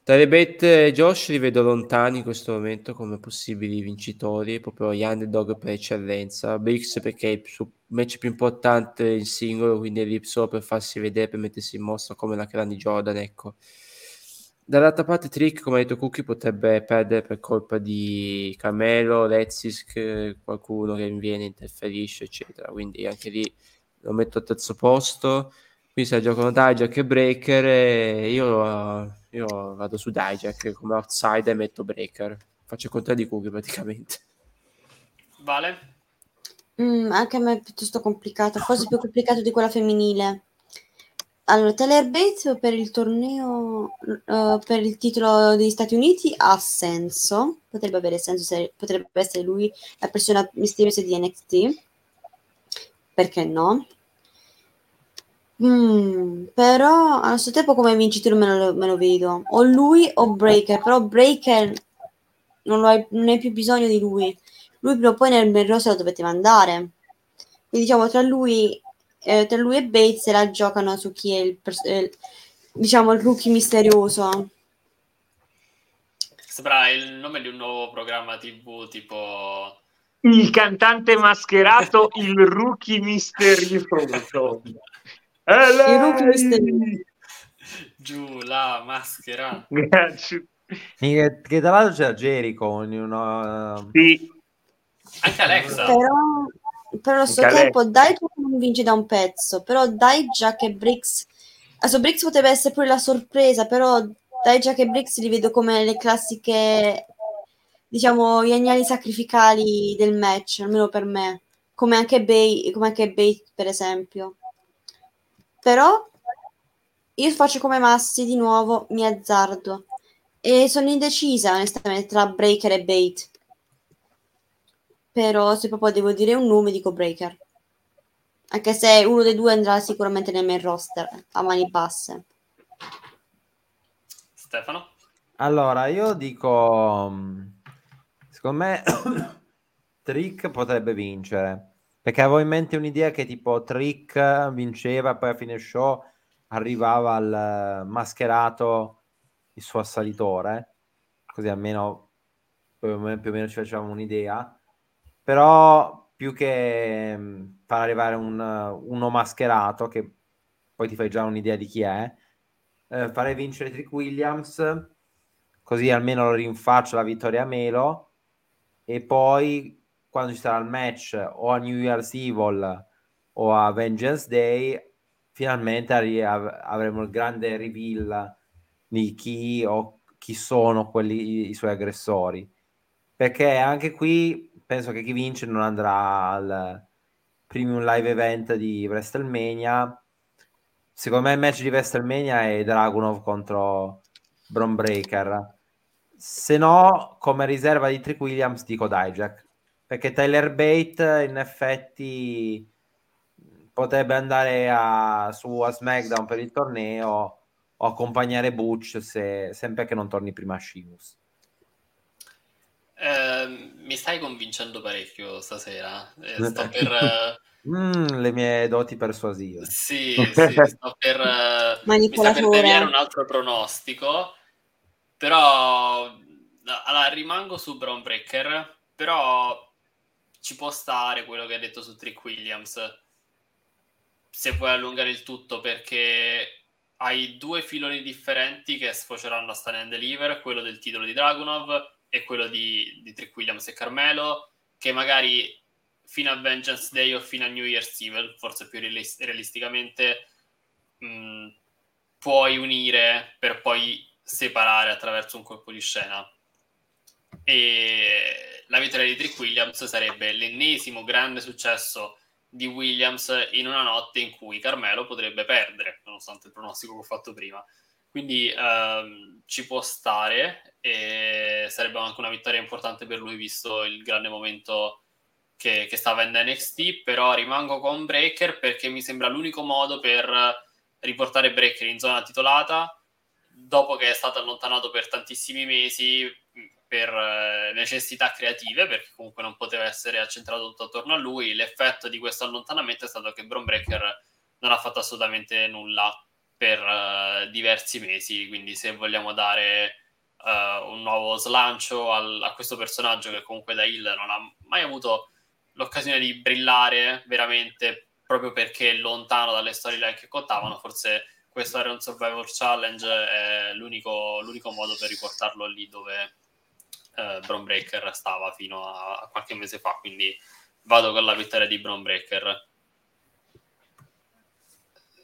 Tyler Bate e Josh li vedo lontani in questo momento come possibili vincitori, proprio gli underdog per eccellenza. Briggs perché è il match più importante in singolo, quindi è solo per farsi vedere, per mettersi in mostra come la Crani Jordan, ecco. Dall'altra parte Trick, come ha detto Cookie, potrebbe perdere per colpa di Camelo, Lezisk, qualcuno che viene, interferisce, eccetera. Quindi anche lì lo metto al terzo posto. Qui se giocano Dijak e Breaker, e io, io vado su Dijak come outsider e metto Breaker. Faccio il contrario di Cookie praticamente. Vale? Mm, anche a me è piuttosto complicato, forse più complicato di quella femminile. Allora, Tyler Bates per il torneo, eh, per il titolo degli Stati Uniti ha senso, potrebbe avere senso, se, potrebbe essere lui la persona misteriosa di NXT, perché no? Mm, però allo stesso tempo come vincitore me lo, me lo vedo, o lui o Breaker, però Breaker non, lo hai, non hai più bisogno di lui, lui prima o poi nel main roster lo dovete mandare. Quindi diciamo tra lui, eh, tra lui e Bates se la giocano su chi è il, pers- eh, diciamo, il rookie misterioso. Sembra il nome di un nuovo programma TV tipo Il cantante mascherato, il rookie misterioso. <laughs> giù la maschera. Grazie. Che, che tra l'altro c'era Jericho in una... Sì, Anche Alexa. Però, però allo stesso Anche tempo Dijak non vince da un pezzo, però Dijak e Briggs adesso Briggs potrebbe essere pure la sorpresa, però Dijak e Briggs li vedo come le classiche diciamo gli agnelli sacrificali del match, almeno per me, come anche Bay, come anche Bate per esempio. Però io faccio come Massi di nuovo, mi azzardo e sono indecisa onestamente tra Breaker e Bate. Però se proprio devo dire un nome dico Breaker. Anche se uno dei due andrà sicuramente nel main roster a mani basse. Stefano? Allora, io dico, mh, secondo me <coughs> Trick potrebbe vincere, perché avevo in mente un'idea che tipo Trick vinceva, poi a fine show arrivava al eh, mascherato il suo assalitore, così almeno più o meno, ci facevamo un'idea, però più che mh, far arrivare un, uno mascherato, che poi ti fai già un'idea di chi è, eh, farei vincere Trick Williams così almeno rinfaccio la vittoria a Melo e poi quando ci sarà il match o a New Year's Evil o a Vengeance Day finalmente av- avremo il grande reveal di chi o chi sono quelli i suoi aggressori. Perché anche qui penso che chi vince non andrà al premium live event di WrestleMania. Secondo me il match di WrestleMania è Dragunov contro Bron Breaker. Se no, come riserva di Trick Williams, dico Dijak. Perché Tyler Bate, in effetti, potrebbe andare a, su a SmackDown per il torneo o accompagnare Butch, se, sempre che non torni prima a Sheamus. Eh, mi stai convincendo parecchio stasera. Eh, sto <laughs> per, eh, Mm, le mie doti persuasive. Sì, <laughs> sì, sto per, eh, mi sta per deviare un altro pronostico, però allora, rimango su Brown Breaker, però ci può stare quello che hai detto su Trick Williams se vuoi allungare il tutto perché hai due filoni differenti che sfoceranno a Stand and Deliver, quello del titolo di Dragunov e quello di, di Trick Williams e Carmelo, che magari fino a Vengeance Day o fino a New Year's Evil, forse più realisticamente, mh, puoi unire per poi separare attraverso un colpo di scena. E la vittoria di Trick Williams sarebbe l'ennesimo grande successo di Williams in una notte in cui Carmelo potrebbe perdere, nonostante il pronostico che ho fatto prima. Quindi ehm, ci può stare e sarebbe anche una vittoria importante per lui visto il grande momento che, che stava in NXT, però rimango con Breaker perché mi sembra l'unico modo per riportare Breaker in zona titolata dopo che è stato allontanato per tantissimi mesi per eh, necessità creative, perché comunque non poteva essere accentrato tutto attorno a lui. L'effetto di questo allontanamento è stato che Bron Breaker non ha fatto assolutamente nulla per uh, diversi mesi. Quindi, se vogliamo dare uh, un nuovo slancio al, a questo personaggio, che comunque da Hill non ha mai avuto l'occasione di brillare veramente proprio perché lontano dalle storyline che contavano, forse questo era un survival challenge è l'unico, l'unico modo per riportarlo lì dove eh, Bron Breaker stava fino a, qualche mese fa, quindi vado con la vittoria di Bron Breaker.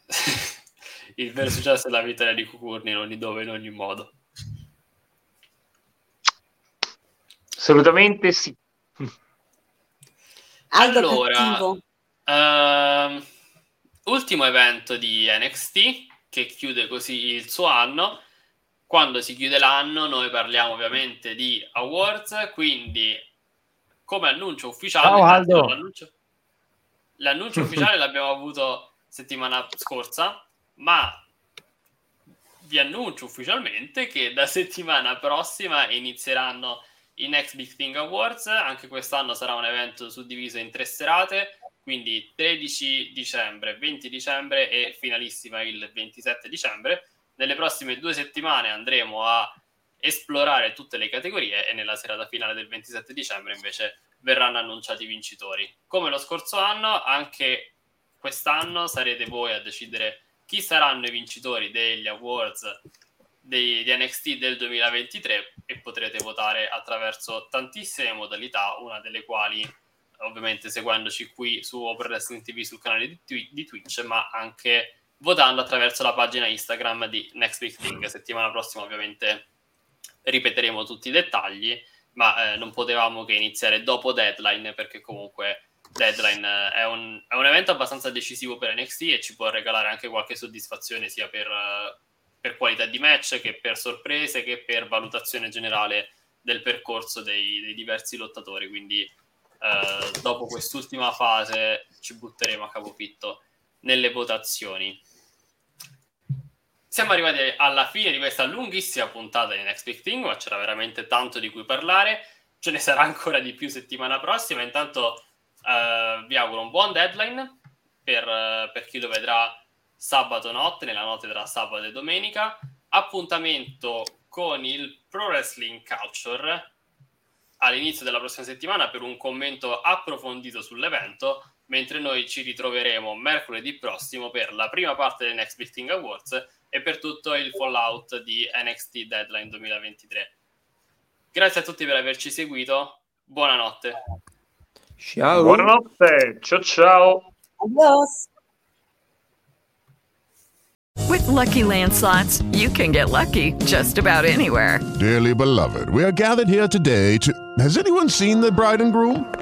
<laughs> Il vero successo è la vittoria di Kukurni in ogni dove, in ogni modo. Assolutamente sì. allora, uh, ultimo evento di NXT che chiude così il suo anno quando si chiude l'anno noi parliamo ovviamente di awards, quindi come annuncio ufficiale, Ciao, Aldo. L'annuncio, l'annuncio ufficiale l'abbiamo avuto settimana scorsa, ma vi annuncio ufficialmente che da settimana prossima inizieranno i Next Big Thing Awards, anche quest'anno sarà un evento suddiviso in tre serate, quindi 13 dicembre, 20 dicembre e finalissima il 27 dicembre nelle prossime due settimane andremo a esplorare tutte le categorie e nella serata finale del 27 dicembre invece verranno annunciati i vincitori. Come lo scorso anno, anche quest'anno sarete voi a decidere chi saranno i vincitori degli awards dei, di NXT del 2023 e potrete votare attraverso tantissime modalità, una delle quali ovviamente seguendoci qui su Open Wrestling TV sul canale di, di Twitch, ma anche votando attraverso la pagina Instagram di Next Big Thing. Settimana prossima ovviamente ripeteremo tutti i dettagli, ma eh, non potevamo che iniziare dopo Deadline perché comunque Deadline eh, è un, è un, evento abbastanza decisivo per NXT e ci può regalare anche qualche soddisfazione sia per, uh, per qualità di match che per sorprese che per valutazione generale del percorso dei, dei diversi lottatori. Quindi uh, dopo quest'ultima fase ci butteremo a capofitto nelle votazioni siamo arrivati alla fine di questa lunghissima puntata di Next Big Thing, ma c'era veramente tanto di cui parlare. Ce ne sarà ancora di più settimana prossima. Intanto uh, vi auguro un buon deadline per, uh, per, chi lo vedrà sabato notte, nella notte tra sabato e domenica. Appuntamento con il Pro Wrestling Culture all'inizio della prossima settimana per un commento approfondito sull'evento, mentre noi ci ritroveremo mercoledì prossimo per la prima parte del Next Big Thing Awards e per tutto il fallout di NXT Deadline 2023. Grazie a tutti per averci seguito. Buonanotte. Ciao. Buonanotte. Ciao ciao. Adios. With lucky landslots, you can get lucky just about anywhere. Dearly beloved, we are gathered here today to. Has anyone seen the bride and groom?